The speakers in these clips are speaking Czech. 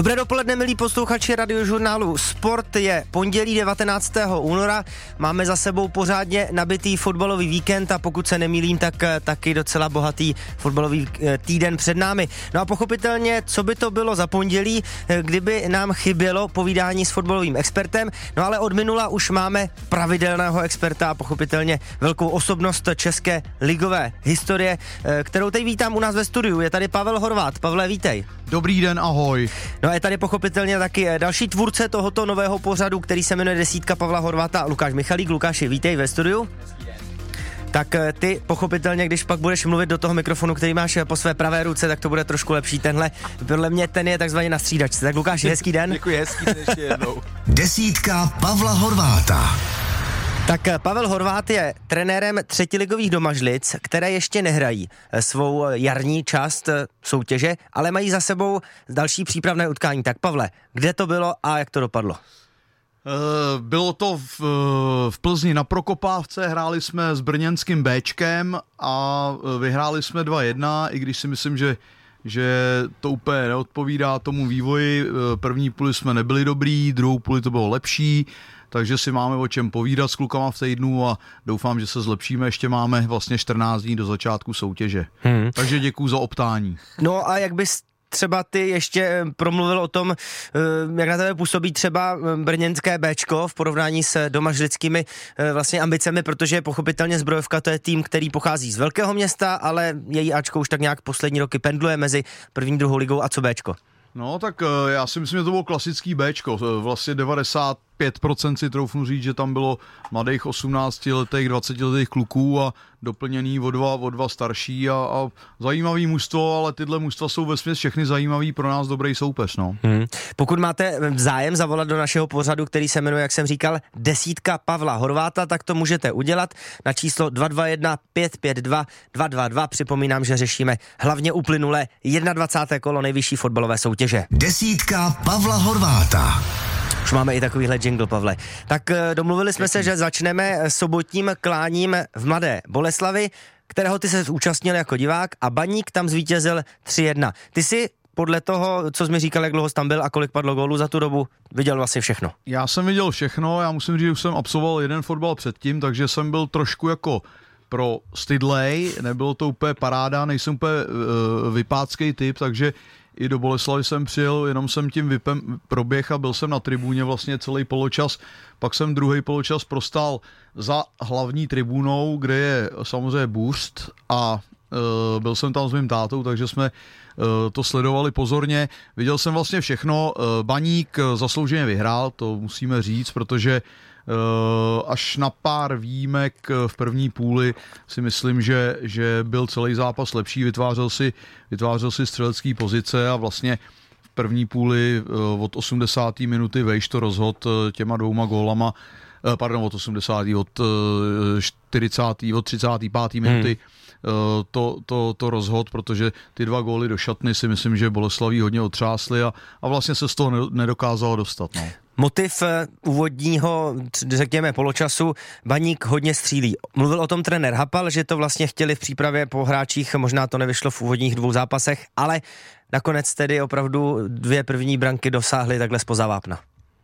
Dobré dopoledne, milí posluchači radiožurnálu Sport. Je pondělí 19. února. Máme za sebou pořádně nabitý fotbalový víkend a pokud se nemýlím, tak eh, taky docela bohatý fotbalový eh, týden před námi. No a pochopitelně, co by to bylo za pondělí, eh, kdyby nám chybělo povídání s fotbalovým expertem. No ale od minula už máme pravidelného experta a pochopitelně velkou osobnost české ligové historie, kterou teď vítám u nás ve studiu. Je tady Pavel Horvát. Pavle, vítej. Dobrý den, ahoj. No a je tady pochopitelně taky další tvůrce tohoto nového pořadu, který se jmenuje Desítka Pavla Horváta, Lukáš Michalík. Lukáši, vítej ve studiu. Tak eh, ty pochopitelně, když pak budeš mluvit do toho mikrofonu, který máš eh, po své pravé ruce, tak to bude trošku lepší. Tenhle, podle mě, ten je takzvaně na střídačce. Tak Lukáš, hezký den. Děkuji, hezký den ještě jednou. Desítka Pavla Horváta. Tak eh, Pavel Horvát je trenérem třetiligových domažlic, které ještě nehrají eh, svou eh, jarní část soutěže, ale mají za sebou další přípravné utkání. Tak Pavle, kde to bylo a jak to dopadlo? Bylo to v, v Plzni na Prokopávce, hráli jsme s brněnským Bčkem a vyhráli jsme 2-1, i když si myslím, že že to úplně neodpovídá tomu vývoji. První půli jsme nebyli dobrý, druhou půli to bylo lepší takže si máme o čem povídat s klukama v týdnu a doufám, že se zlepšíme. Ještě máme vlastně 14 dní do začátku soutěže. Hmm. Takže děkuji za optání. No a jak bys třeba ty ještě eh, promluvil o tom, eh, jak na tebe působí třeba eh, brněnské Bčko v porovnání s domažlickými vlastně ambicemi, protože pochopitelně Zbrojovka to je tým, který pochází z velkého města, ale její Ačko už tak nějak poslední roky pendluje mezi první druhou ligou a co Bčko. No tak já si myslím, že to bylo klasický Bčko, vlastně 90 5% si troufnu říct, že tam bylo mladých 18 letých, 20 letých kluků a doplněný o dva, o dva starší a, a zajímavý mužstvo, ale tyhle mužstva jsou ve všechny zajímavý pro nás dobrý soupeř. No. Hmm. Pokud máte zájem zavolat do našeho pořadu, který se jmenuje, jak jsem říkal, desítka Pavla Horváta, tak to můžete udělat na číslo 221 552 222. Připomínám, že řešíme hlavně uplynulé 21. kolo nejvyšší fotbalové soutěže. Desítka Pavla Horváta. Už máme i takovýhle jingle, Pavle. Tak eh, domluvili jsme se, že začneme sobotním kláním v Mladé Boleslavi, kterého ty se zúčastnil jako divák a Baník tam zvítězil 3-1. Ty si podle toho, co jsi mi říkal, jak dlouho jsi tam byl a kolik padlo gólů za tu dobu, viděl vlastně všechno. Já jsem viděl všechno, já musím říct, že už jsem absolvoval jeden fotbal předtím, takže jsem byl trošku jako pro Stydley, nebylo to úplně paráda, nejsem úplně uh, vypácký typ, takže i do Boleslavy jsem přijel, jenom jsem tím vypem proběh a byl jsem na tribuně vlastně celý poločas. Pak jsem druhý poločas prostál za hlavní tribunou, kde je samozřejmě bůřt a e, byl jsem tam s mým tátou, takže jsme e, to sledovali pozorně. Viděl jsem vlastně všechno. E, Baník zaslouženě vyhrál, to musíme říct, protože až na pár výjimek eh, v první půli si myslím, že, že byl celý zápas lepší, vytvářel si, vytvářel si střelecký pozice a vlastně v první půli eh, od 80. minuty vejš to rozhod těma dvouma gólama, pardon, od 80. od 40. od 35. minuty hmm. to, to, to rozhod, protože ty dva góly do šatny si myslím, že Boleslaví hodně otřásli a, a vlastně se z toho nedokázalo dostat. No. Motiv eh, úvodního, řekněme, poločasu, Baník hodně střílí. Mluvil o tom trenér Hapal, že to vlastně chtěli v přípravě po hráčích, možná to nevyšlo v úvodních dvou zápasech, ale nakonec tedy opravdu dvě první branky dosáhly takhle spoza vápna.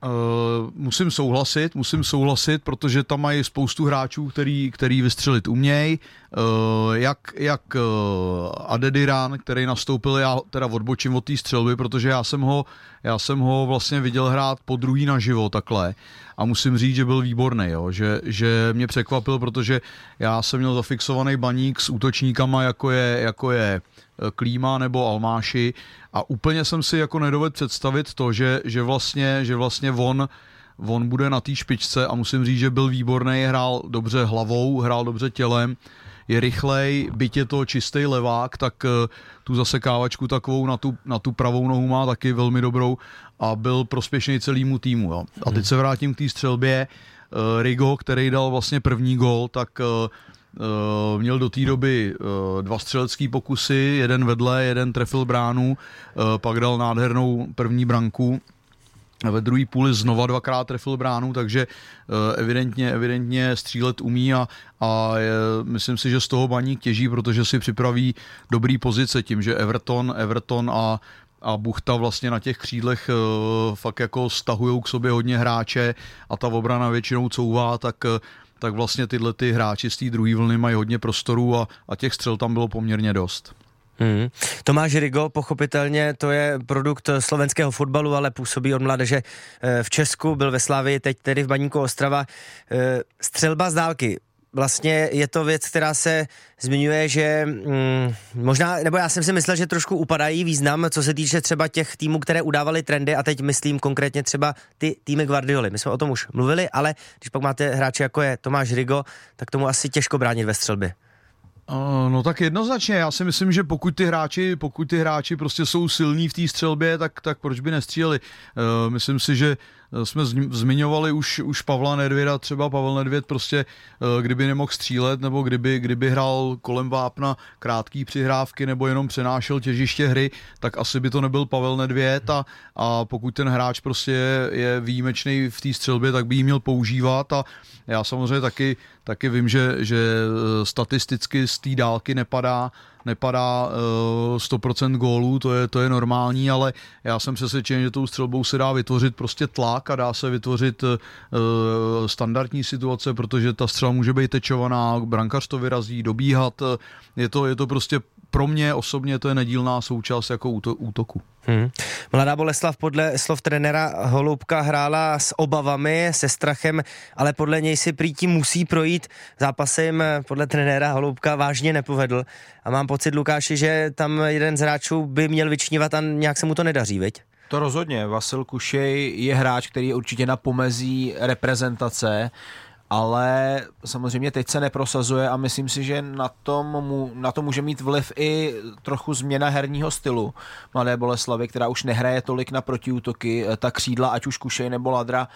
Uh, musím souhlasit, musím souhlasit, protože tam mají spoustu hráčů, který, který vystřelit umějí. Uh, jak, jak uh, Adediran, který nastoupil, já teda odbočím od té střelby, protože já jsem, ho, já jsem ho vlastně viděl hrát po druhý naživo takhle. A musím říct, že byl výborný, jo? Že, že mě překvapil, protože já jsem měl zafixovaný baník s útočníkama, jako je, jako je Klíma nebo Almáši. A úplně jsem si jako nedovedl představit to, že, že, vlastně, že vlastně on, on bude na té špičce a musím říct, že byl výborný, hrál dobře hlavou, hrál dobře tělem, je rychlej, byť je to čistý levák, tak eh, tu zasekávačku takovou na tu, na tu pravou nohu má taky velmi dobrou a byl prospěšný celému týmu. Jo. A teď se vrátím k té střelbě. Eh, Rigo, který dal vlastně první gol, tak eh, měl do té doby dva střelecké pokusy, jeden vedle, jeden trefil bránu, pak dal nádhernou první branku. Ve druhé půli znova dvakrát trefil bránu, takže evidentně, evidentně střílet umí a, a je, myslím si, že z toho baník těží, protože si připraví dobrý pozice tím, že Everton, Everton a a Buchta vlastně na těch křídlech fakt jako stahují k sobě hodně hráče a ta obrana většinou couvá, tak tak vlastně tyhle ty hráči z té druhé vlny mají hodně prostoru a, a těch střel tam bylo poměrně dost. Hmm. Tomáš Rigo, pochopitelně, to je produkt slovenského fotbalu, ale působí od mladeže eh, v Česku, byl ve Slávii, teď tedy v Baníku Ostrava. Eh, střelba z dálky, vlastně je to věc, která se zmiňuje, že mm, možná, nebo já jsem si myslel, že trošku upadají význam, co se týče třeba těch týmů, které udávaly trendy a teď myslím konkrétně třeba ty týmy Guardioli. My jsme o tom už mluvili, ale když pak máte hráče jako je Tomáš Rigo, tak tomu asi těžko bránit ve střelbě. No tak jednoznačně, já si myslím, že pokud ty hráči, pokud ty hráči prostě jsou silní v té střelbě, tak, tak proč by nestříleli. Uh, myslím si, že jsme zmiňovali už, už Pavla Nedvěda, třeba Pavel Nedvěd prostě, eh, kdyby nemohl střílet, nebo kdyby, kdyby hrál kolem vápna krátký přihrávky, nebo jenom přenášel těžiště hry, tak asi by to nebyl Pavel Nedvěd a, a pokud ten hráč prostě je, je výjimečný v té střelbě, tak by ji měl používat a já samozřejmě taky, taky vím, že, že eh, statisticky z té dálky nepadá nepadá uh, eh, 100% gólů, to je, to je normální, ale já jsem přesvědčen, že tou střelbou se dá vytvořit prostě tlak a dá se vytvořit uh, standardní situace, protože ta střela může být tečovaná, brankař to vyrazí, dobíhat, je to, je to prostě pro mě osobně to je nedílná součást jako útoku. Hmm. Mladá Boleslav podle slov trenéra Holoubka hrála s obavami, se strachem, ale podle něj si prý tím musí projít. Zápasem podle trenéra Holoubka vážně nepovedl. A mám pocit, Lukáši, že tam jeden z hráčů by měl vyčnívat a nějak se mu to nedaří, veď? To rozhodně. Vasil Kušej je hráč, který je určitě na pomezí reprezentace ale samozřejmě teď se neprosazuje a myslím si, že na, tom mu, na to může mít vliv i trochu změna herního stylu Mladé Boleslavy, která už nehraje tolik na protiútoky, ta křídla, ať už Kušej nebo Ladra,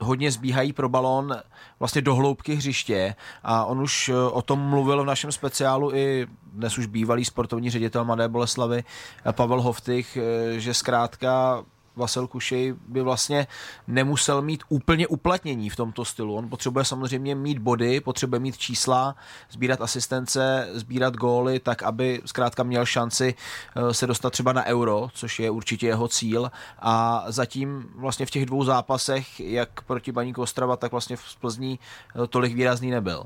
hodně zbíhají pro balón vlastně do hloubky hřiště. A on už eh, o tom mluvil v našem speciálu i dnes už bývalý sportovní ředitel Mladé Boleslavy Pavel Hoftych, že zkrátka Vasil Kušej by vlastně nemusel mít úplně uplatnění v tomto stylu. On potřebuje samozřejmě mít body, potřebuje mít čísla, sbírat asistence, sbírat góly, tak aby zkrátka měl šanci eh, se dostat třeba na euro, což je určitě jeho cíl. A zatím vlastně v těch dvou zápasech, jak proti Baníku Ostrava, tak vlastně v Plzní eh, tolik výrazný nebyl.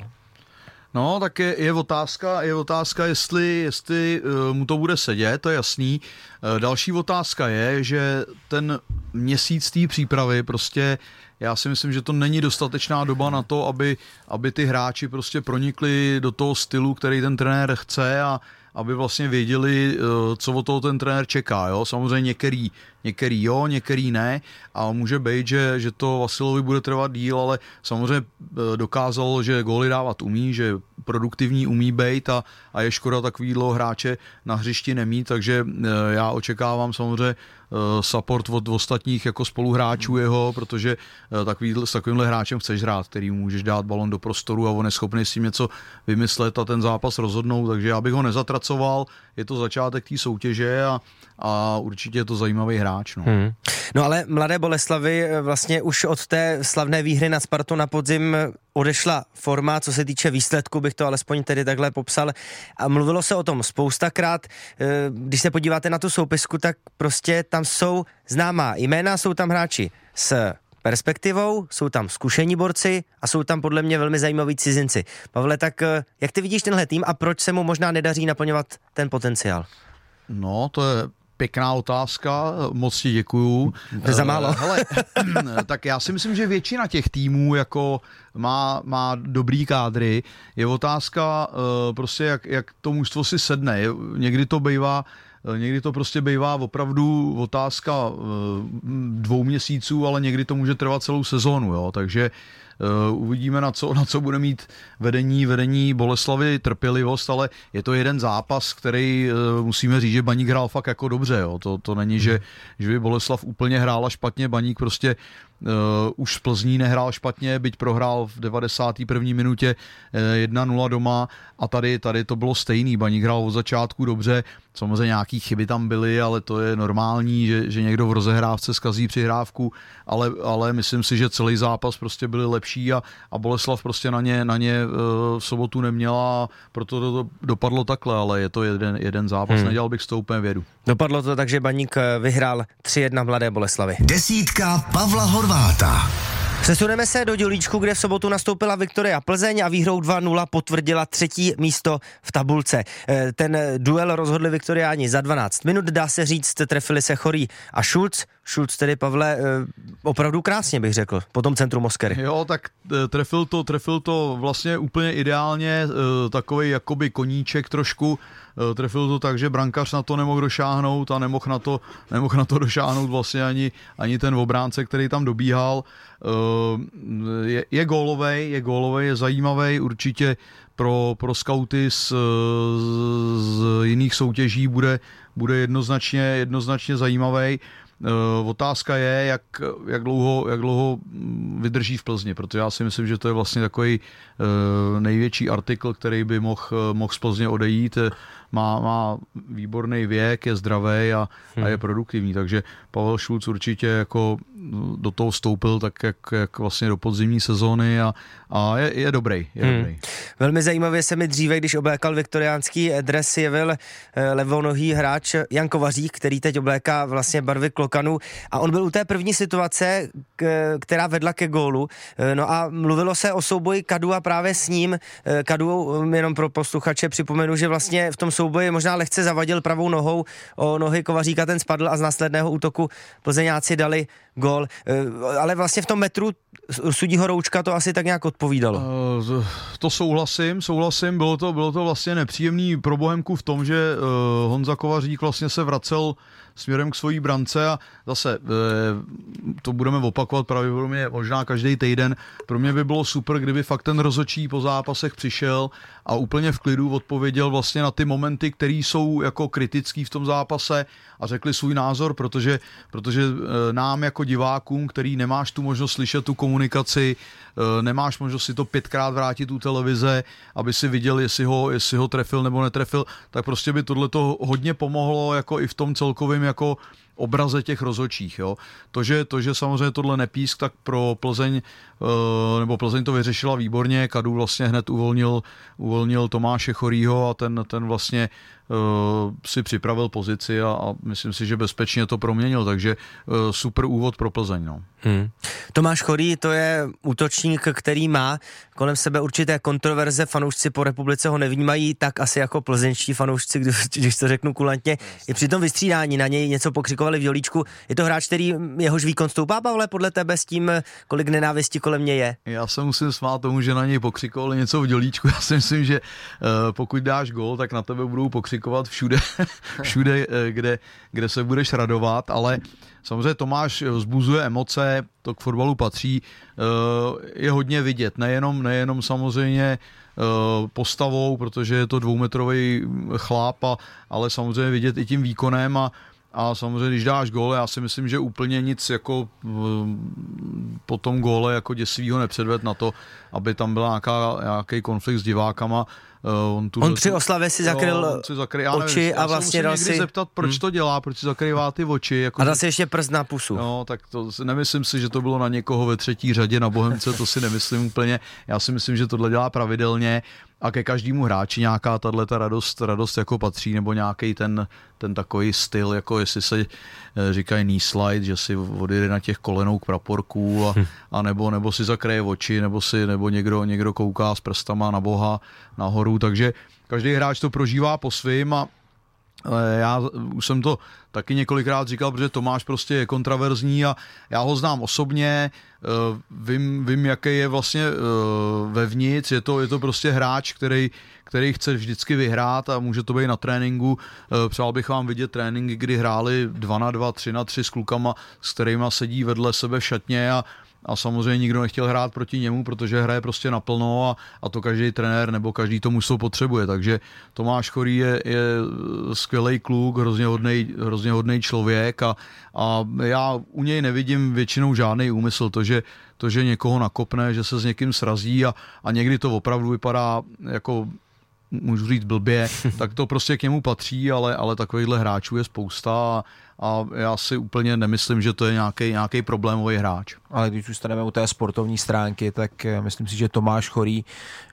No, tak je, je otázka, je otázka, jestli, jestli uh, mu to bude sedět, to je jasný. Uh, další otázka je, že ten měsíc té přípravy prostě já si myslím, že to není dostatečná doba na to, aby, aby ty hráči prostě pronikli do toho stylu, který ten trenér chce a, aby vlastně věděli, eh, co od toho ten trenér čeká. Jo? Samozřejmě některý, některý jo, některý ne a může být, že, že to Vasilovi bude trvat díl, ale samozřejmě eh, dokázal, že góly dávat umí, že produktivní umí být a, a je škoda takovýhle hráče na hřišti nemít, takže eh, já očekávám samozřejmě support od ostatních jako spoluhráčů jeho, protože takový, s takovýmhle hráčem chceš hrát, který můžeš dát balon do prostoru a on je schopný s tím něco vymyslet a ten zápas rozhodnout, takže já bych ho nezatracoval, je to začátek té soutěže a, a určitě je to zajímavý hráč. No. Hmm. no ale Mladé Boleslavy eh, vlastně už od té slavné výhry na Spartu na podzim odešla forma, co se týče výsledku, bych to alespoň tedy takhle popsal. A mluvilo se o tom spoustakrát. Eh, když se podíváte na tu soupisku, tak prostě tam jsou známá jména, jsou tam hráči s perspektivou, jsou tam zkušení borci a jsou tam podle mě velmi zajímaví cizinci. Pavle, tak eh, jak ty vidíš tenhle tým a proč se mu možná nedaří naplňovat ten potenciál? No, to je pěkná otázka, moc ti děkuju. To za málo. Hele, tak já si myslím, že většina těch týmů jako má, má dobrý kádry. Je otázka eh, prostě, jak, jak to mužstvo si sedne. Někdy to bývá Eh, někdy to prostě bývá opravdu otázka eh, dvou měsíců, ale někdy to může trvat celou sezónu, jo, takže Uh, uvidíme, na co, na co bude mít vedení, vedení Boleslavy trpělivost, ale je to jeden zápas, který uh, musíme říct, že Baník hrál fakt jako dobře. Jo. To, to není, že, že by Boleslav úplně hrála špatně, Baník prostě Uh, už z Plzní nehrál špatně, byť prohrál v 91. minutě uh, 1-0 doma a tady, tady to bylo stejný. Baník hrál od začátku dobře, samozřejmě nějaký chyby tam byly, ale to je normální, že, že někdo v rozehrávce zkazí přihrávku, ale, ale myslím si, že celý zápas prostě byli lepší a, a Boleslav prostě na ně, na ně eh, v sobotu neměla, proto to, to dopadlo takhle, ale je to jeden, jeden zápas, hmm. nedělal bych s tou úplně vědu. Dopadlo to tak, že Baník eh, vyhrál 3-1 Mladé Boleslavy. Desítka Pavla Horváta. Přesuneme se do Dělíčku, kde v sobotu nastoupila Viktoria Plzeň a výhrou 2-0 potvrdila třetí místo v tabulce. Eh, ten duel rozhodli Viktoriáni za 12 minut, dá se říct, trefili se Chorý a Schulz. Schulz tedy, Pavle, eh, opravdu krásně bych řekl, po tom centru Moskery. Jo, tak eh, trefil to, trefil to vlastně úplně ideálně, takový jakoby koníček trošku, trefil to tak, že brankař na to nemohl došáhnout a nemohl na to, nemohl na to došáhnout vlastně ani, ani ten obránce, který tam dobíhal. Je, je gólovej, je gólovej, je zajímavý, určitě pro, pro skauty z, z jiných soutěží bude, bude jednoznačně, jednoznačně zajímavý. Otázka je, jak, jak, dlouho, jak dlouho vydrží v Plzni, protože já si myslím, že to je vlastně takový největší artikl, který by mohl, mohl z Plzně odejít má, má výborný věk, je zdravý a, hmm. a je produktivní, takže Pavel Šulc určitě jako do toho vstoupil tak, jak, jak vlastně do podzimní sezóny a, a je, je dobrý. Je hmm. dobrý. Velmi zajímavě se mi dříve, když oblékal viktoriánský dres, jevil eh, levonohý hráč Jan Kovařík, který teď obléká vlastně barvy klokanů a on byl u té první situace, která vedla ke gólu. Eh, no a mluvilo se o souboji Kadu a právě s ním. Eh, Kadu, jenom pro posluchače připomenu, že vlastně v tom souboji možná lehce zavadil pravou nohou o nohy Kovaříka, ten spadl a z následného útoku plzeňáci dali gol. Eh, ale vlastně v tom metru sudího Roučka to asi tak nějak odpovídalo. Uh, to souhlasím, souhlasím. Bylo to, bylo to vlastně nepříjemný pro Bohemku v tom, že Honza Kovařík vlastně se vracel směrem k svojí brance a zase to budeme opakovat pravděpodobně možná každý týden. Pro mě by bylo super, kdyby fakt ten rozočí po zápasech přišel a úplně v klidu odpověděl vlastně na ty momenty, které jsou jako kritický v tom zápase a řekli svůj názor, protože, protože nám jako divákům, který nemáš tu možnost slyšet tu komunikaci, nemáš možnost si to pětkrát vrátit u televize, aby si viděl, jestli ho, jestli ho trefil nebo netrefil, tak prostě by tohle to hodně pomohlo jako i v tom celkovém jako obraze těch rozhodčích. Jo. To, že, to, že samozřejmě tohle nepísk, tak pro Plzeň, eh, nebo Plzeň to vyřešila výborně, Kadu vlastně hned uvolnil, uvolnil Tomáše Chorýho a ten, ten vlastně uh, si připravil pozici a, a myslím si, že bezpečně to proměnil, takže uh, super úvod pro Plzeň. No. Hmm. Tomáš Chorý to je útočník, který má kolem sebe určité kontroverze, fanoušci po republice ho nevnímají tak asi jako plzeňští fanoušci, když, to řeknu kulantně. I při tom vystřídání na něj něco pokřikovali v Jolíčku. Je to hráč, který jehož výkon stoupá, Pavle, podle tebe s tím, kolik nenávisti kolem něj je? Já se musím smát tomu, že na něj pokřikovali něco v Jolíčku. Já si myslím, že uh, pokud dáš gol, tak na tebe budou pokřikovat všude, všude uh, kde, kde se budeš radovat, ale Samozřejmě Tomáš vzbuzuje emoce, to k fotbalu patří, eh, je hodně vidět, nejenom, nejenom samozřejmě eh, postavou, protože je to dvoumetrový chlap, ale samozřejmě vidět i tím výkonem a, a samozřejmě, když dáš gól, já si myslím, že úplně nic jako po tom góle jako děsivýho nepředved na to, aby tam byl nějaký konflikt s divákama. Uh, on, tu, on při oslavě si zakryl jo, si zakry, já oči nevím, a vlastně dal si... zeptat, proč hmm. to dělá, proč si zakrývá ty oči. Jako, a dal si ještě prst na pusu. No, tak to nemyslím si, že to bylo na někoho ve třetí řadě na Bohemce, to si nemyslím úplně. Já si myslím, že tohle dělá pravidelně a ke každému hráči nějaká tahle ta radost, radost jako patří, nebo nějaký ten, ten takový styl, jako jestli se eh, říkají knee slide, že si odjede na těch kolenou k praporků a, hm. a nebo, nebo si zakryje oči, nebo si, nebo někdo, někdo kouká s prstama na boha nahoru, takže každý hráč to prožívá po svým a já už jsem to taky několikrát říkal, protože Tomáš prostě je kontraverzní a já ho znám osobně, eh, vím, vím jaký je vlastně eh, vevnitř, je to, je to prostě hráč, který, který chce vždycky vyhrát a může to být na tréninku. Přál bych vám vidět tréninky, kdy hráli 2 na 2, 3 na 3 s klukama, s kterými sedí vedle sebe v šatně a a samozřejmě nikdo nechtěl hrát proti němu, protože hraje prostě naplno a, a to každý trenér nebo každý to mužstvo potřebuje. Takže Tomáš Chorý je, je skvělý kluk, hrozně hodný, hrozně hodný člověk a, a já u něj nevidím většinou žádný úmysl. To že, to, že někoho nakopne, že se s někým srazí a, a někdy to opravdu vypadá jako můžu říct blbě, tak to prostě k němu patří, ale, ale takovýchhle hráčů je spousta a, a já si úplně nemyslím, že to je nějaký, nějaký problémový hráč. Ale když zůstaneme u té sportovní stránky, tak eh, myslím si, že Tomáš Chorý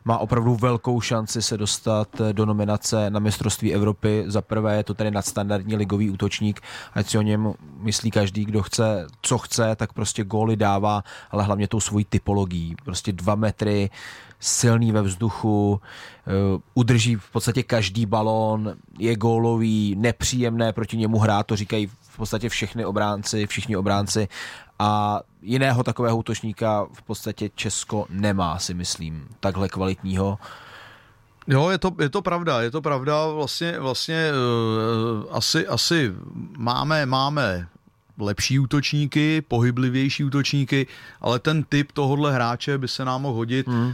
má opravdu velkou šanci se dostat eh, do nominace na mistrovství Evropy. Za prvé je to tedy nadstandardní ligový útočník, ať si o něm myslí každý, kdo chce, co chce, tak prostě góly dává, ale hlavně tou svojí typologií. Prostě dva metry, silný ve vzduchu, eh, udrží v podstatě každý balón, je gólový, nepříjemné proti němu hrát, to říkají v podstatě všechny obránci, všichni obránci a jiného takového útočníka v podstatě Česko nemá, si myslím, takhle kvalitního. Jo, je to, je to pravda, je to pravda, vlastně, vlastně uh, asi, asi máme, máme lepší útočníky, pohyblivější útočníky, ale ten typ tohohle hráče by se nám mohl hodit. Hmm.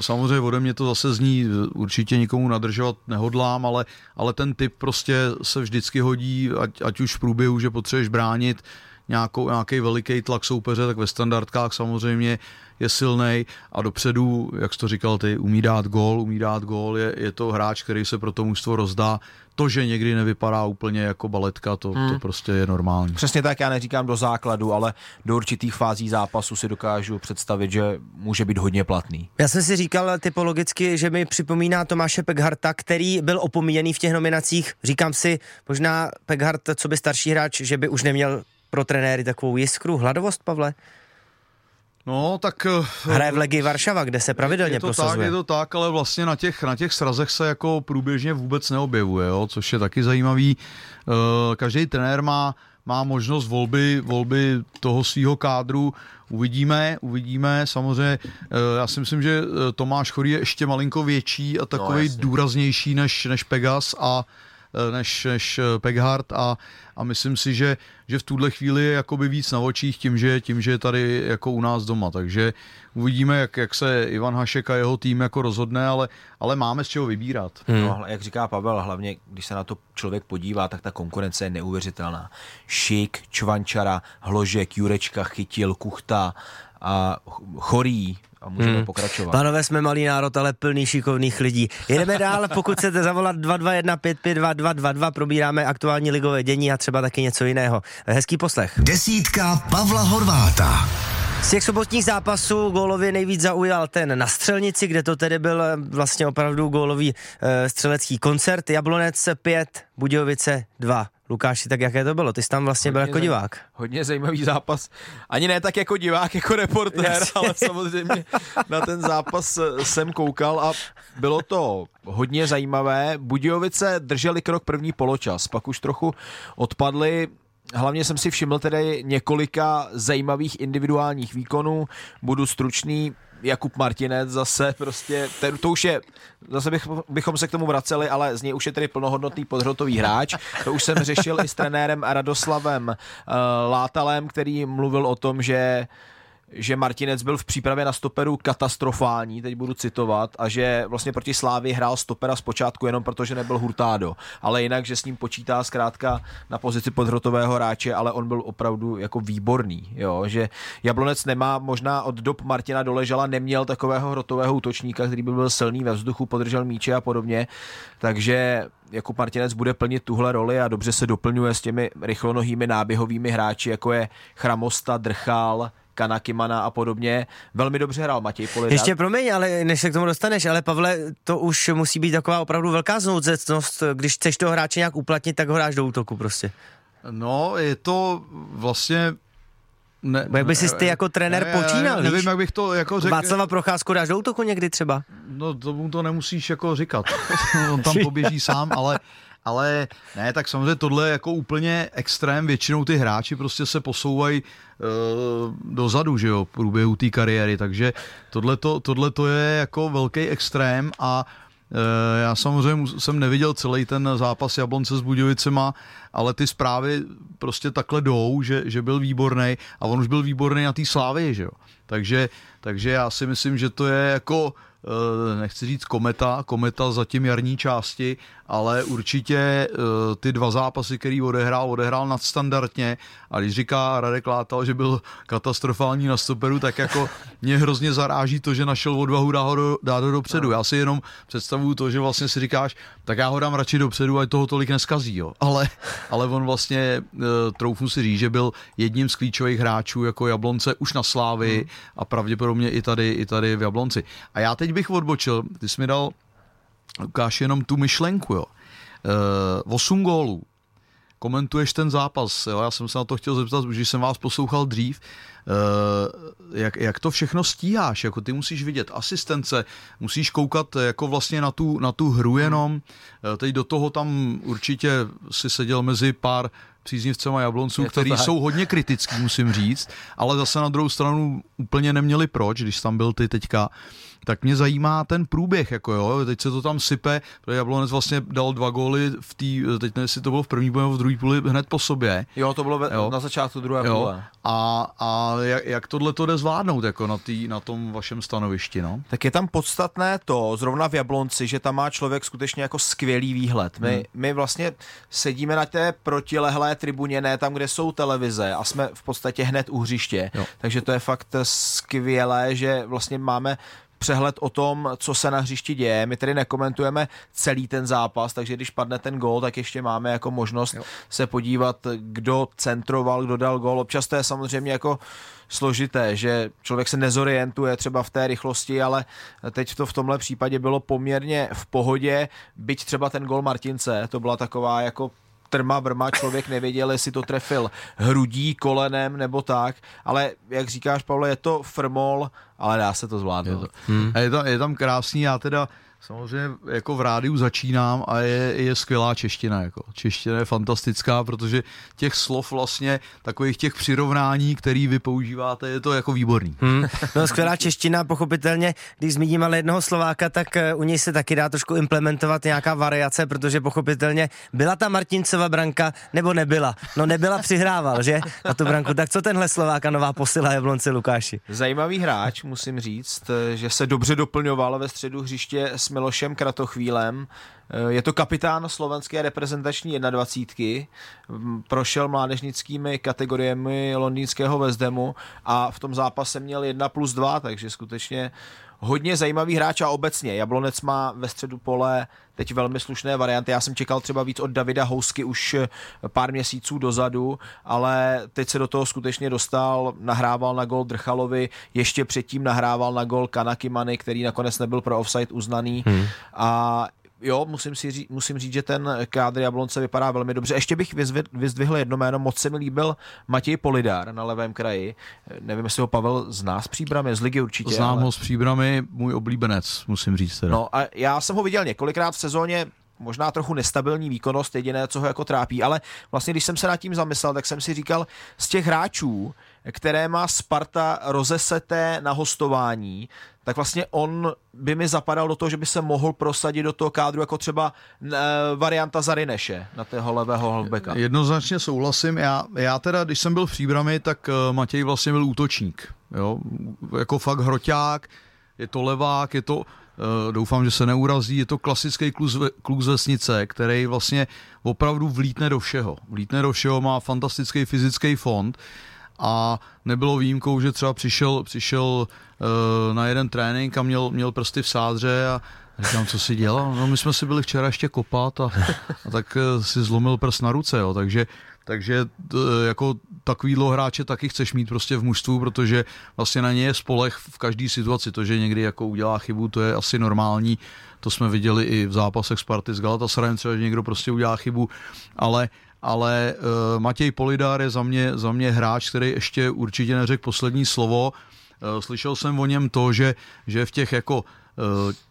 Samozřejmě ode mě to zase zní, určitě nikomu nadržovat nehodlám, ale, ale ten typ prostě se vždycky hodí, ať, ať už v průběhu, že potřebuješ bránit nějakou, nějaký veliký tlak soupeře, tak ve standardkách samozřejmě je silný a dopředu, jak jsi to říkal ty, umí dát gól, umí dát gól, je, je to hráč, který se pro to mužstvo rozdá. To, že někdy nevypadá úplně jako baletka, to, hmm. to prostě je normální. Přesně tak, já neříkám do základu, ale do určitých fází zápasu si dokážu představit, že může být hodně platný. Já jsem si říkal typologicky, že mi připomíná Tomáše Pekharta, který byl opomíjený v těch nominacích. Říkám si, možná Pekhart, co by starší hráč, že by už neměl pro trenéry takovou jiskru, hladovost, Pavle? No, tak... Eh, Hraje v Legii Varšava, kde se pravidelně je to prosazuje. Tak, je to tak, ale vlastně na těch, na těch srazech se jako průběžně vůbec neobjevuje, jo, což je taky zajímavý. Eh, každý trenér má, má možnost volby, volby toho svého kádru. Uvidíme, uvidíme. Samozřejmě, eh, já si myslím, že Tomáš Chorý je ještě malinko větší a takový no, důraznější než, než Pegas a než, než Peghart a, a myslím si, že, že v tuhle chvíli je jakoby víc na očích tím, že, tím, že je tady jako u nás doma, takže uvidíme, jak, jak se Ivan Hašek a jeho tým jako rozhodne, ale, ale máme z čeho vybírat. Hmm. No, jak říká Pavel, hlavně když se na to člověk podívá, tak ta konkurence je neuvěřitelná. Šik, Čvančara, Hložek, Jurečka, Chytil, Kuchta, a Chorý, a můžeme hmm. pokračovat. Pánové, jsme malý národ, ale plný šikovných lidí. Jedeme dál, pokud chcete zavolat 221 552 222, probíráme aktuální ligové dění a třeba taky něco jiného. Hezký poslech. Desítka Pavla Horváta. Z těch sobotních zápasů gólově nejvíc zaujal ten na Střelnici, kde to tedy byl eh, vlastně opravdu gólový e, střelecký koncert. Jablonec 5, Budějovice 2. Lukáši, tak jaké to bylo? Ty jsi tam vlastně hodně byl jako divák. Hodně zajímavý zápas. Ani ne tak jako divák, jako reportér, Jasně. ale samozřejmě na ten zápas jsem koukal a bylo to hodně zajímavé. Budějovice drželi krok první poločas, pak už trochu odpadli Hlavně jsem si všiml tedy několika zajímavých individuálních výkonů. Budu stručný, Jakub Martinec zase prostě, ten, to už je, zase bych, bychom se k tomu vraceli, ale z něj už je tedy plnohodnotný podhrotový hráč. To už jsem řešil i s trenérem Radoslavem uh, Látalem, který mluvil o tom, že že Martinec byl v přípravě na stoperu katastrofální, teď budu citovat, a že vlastně proti Slávy hrál stopera zpočátku jenom proto, že nebyl Hurtádo, ale jinak, že s ním počítá zkrátka na pozici podhrotového hráče, ale on byl opravdu jako výborný, jo? že Jablonec nemá, možná od dob Martina Doležala neměl takového hrotového útočníka, který by byl silný ve vzduchu, podržel míče a podobně, takže jako Martinec bude plnit tuhle roli a dobře se doplňuje s těmi rychlonohými náběhovými hráči, jako je Chramosta, Drchal, Kanakimana a podobně. Velmi dobře hrál Matěj Polidar. Ještě promiň, ale než se k tomu dostaneš, ale Pavle, to už musí být taková opravdu velká znouzecnost, když chceš toho hráče nějak uplatnit, tak ho hráš do útoku prostě. No, je to vlastně ne, jak bys si ty jako trenér ne, počínal, ne, Nevím, jak bych to jako řekl. Václava Procházku dáš do útoku někdy třeba? No, tomu to nemusíš jako říkat. On tam poběží sám, ale ale ne, tak samozřejmě tohle je jako úplně extrém, většinou ty hráči prostě se posouvají uh, dozadu, že jo, v průběhu té kariéry, takže tohle to je jako velký extrém a uh, já samozřejmě jsem neviděl celý ten zápas Jablonce s Budějovicema, ale ty zprávy prostě takhle jdou, že, že byl výborný a on už byl výborný na té slávě, že jo. Takže, takže já si myslím, že to je jako Eh, nechci říct kometa, kometa za tím jarní části ale určitě uh, ty dva zápasy, který odehrál, odehrál nadstandardně a když říká Radek Látal, že byl katastrofální na stoperu, tak jako mě hrozně zaráží to, že našel odvahu dát ho, do, dát ho dopředu. Já si jenom představuju to, že vlastně si říkáš, tak já ho dám radši dopředu, ať toho tolik neskazí, jo. Ale, ale on vlastně, uh, troufnu si říct, že byl jedním z klíčových hráčů jako Jablonce už na Slávy hmm. a pravděpodobně i tady, i tady v Jablonci. A já teď bych odbočil, ty jsi mi dal Lukáš, jenom tu myšlenku, jo. Uh, 8 gólů. Komentuješ ten zápas, jo? já jsem se na to chtěl zeptat, už jsem vás poslouchal dřív. Uh, jak, jak to všechno stíháš? Jako ty musíš vidět asistence, musíš koukat jako vlastně na tu, na tu hru jenom. Uh, teď do toho tam určitě si seděl mezi pár příznivcema Jablonců, který tak. jsou hodně kritický, musím říct, ale zase na druhou stranu úplně neměli proč, když tam byl ty teďka tak mě zajímá ten průběh, jako jo, teď se to tam sype, protože Jablonec vlastně dal dva góly v té, teď nevím, jestli to bylo v první nebo v druhé půli hned po sobě. Jo, to bylo ve, jo. na začátku druhé jo. půle. A, a jak, jak tohle to jde zvládnout jako na, tý, na tom vašem stanovišti, no? Tak je tam podstatné to, zrovna v Jablonci, že tam má člověk skutečně jako skvělý výhled. My, hmm. my vlastně sedíme na té protilehlé tribuně, ne tam, kde jsou televize a jsme v podstatě hned u hřiště. Jo. Takže to je fakt skvělé, že vlastně máme přehled o tom, co se na hřišti děje. My tedy nekomentujeme celý ten zápas, takže když padne ten gól, tak ještě máme jako možnost jo. se podívat, kdo centroval, kdo dal gól. Občas to je samozřejmě jako složité, že člověk se nezorientuje třeba v té rychlosti, ale teď to v tomhle případě bylo poměrně v pohodě, byť třeba ten gol Martince, to byla taková jako trma vrma, člověk nevěděl, jestli to trefil hrudí, kolenem nebo tak, ale jak říkáš, Pavle, je to frmol, ale dá se to zvládnout. Hmm. A je, tam, je tam krásný, já teda Samozřejmě jako v rádiu začínám a je, je skvělá čeština. Jako. Čeština je fantastická, protože těch slov vlastně, takových těch přirovnání, který vy používáte, je to jako výborný. Hmm. No skvělá čeština, pochopitelně, když zmíním ale jednoho Slováka, tak eh, u něj se taky dá trošku implementovat nějaká variace, protože pochopitelně byla ta Martincova branka, nebo nebyla. No nebyla, přihrával, že? Na tu branku. Tak co tenhle Slováka nová posila Jablonci Lukáši? Zajímavý hráč, musím říct, eh, že se dobře doplňoval ve středu hřiště s Milošem Kratochvílem. Eh, je to kapitán slovenské reprezentační 21. Prošel mládežnickými kategoriemi londýnského Vezdemu a v tom zápase měl 1 plus 2, takže skutečně hodně zajímavý hráč a obecně. Jablonec má ve středu pole teď velmi slušné varianty. Já jsem čekal třeba víc od Davida Housky už eh, pár měsíců dozadu, ale teď se do toho skutečně dostal, nahrával na gol Drchalovi, ještě předtím nahrával na gol Kanakimany, který nakonec nebyl pro offside uznaný hmm. a jo, musím, si říct, musím říct, že ten kádr Jablonce vypadá velmi dobře. Ještě bych vyzdvihl jedno jméno, moc se mi líbil Matěj Polidár na levém kraji. Nevím, jestli ho Pavel zná z příbramy, z ligy určitě. Znám ale... ho z příbramy, můj oblíbenec, musím říct. Teda. No a já jsem ho viděl několikrát v sezóně, možná trochu nestabilní výkonnost, jediné, co ho jako trápí, ale vlastně, když jsem se nad tím zamyslel, tak jsem si říkal, z těch hráčů, které má Sparta rozeseté na hostování, tak vlastně on by mi zapadal do toho, že by se mohl prosadit do toho kádru jako třeba e, varianta Zarineše na tého levého halbeka. Jednoznačně souhlasím. Já, já teda, když jsem byl v Příbrami, tak uh, Matěj vlastně byl útočník. Jo? Jako fakt hroťák, je to levák, je to, uh, doufám, že se neurazí, je to klasický kluk z vesnice, který vlastně opravdu vlítne do všeho. Vlítne do všeho, má fantastický fyzický fond a nebylo výjimkou, že třeba přišel, přišel uh, na jeden trénink a měl, měl prsty v sádře a říkám, co si dělal? No my jsme si byli včera ještě kopat a, a tak uh, si zlomil prst na ruce, jo, takže takže uh, jako takovýhle hráče taky chceš mít prostě v mužstvu, protože vlastně na ně je spolech v každé situaci. To, že někdy jako udělá chybu, to je asi normální. To jsme viděli i v zápasech Sparty s Galatasarayem, třeba, že někdo prostě udělá chybu, ale ale uh, Matěj Polidár je za mě, za mě hráč, který ještě určitě neřekl poslední slovo. Uh, slyšel jsem o něm to, že, že v těch jako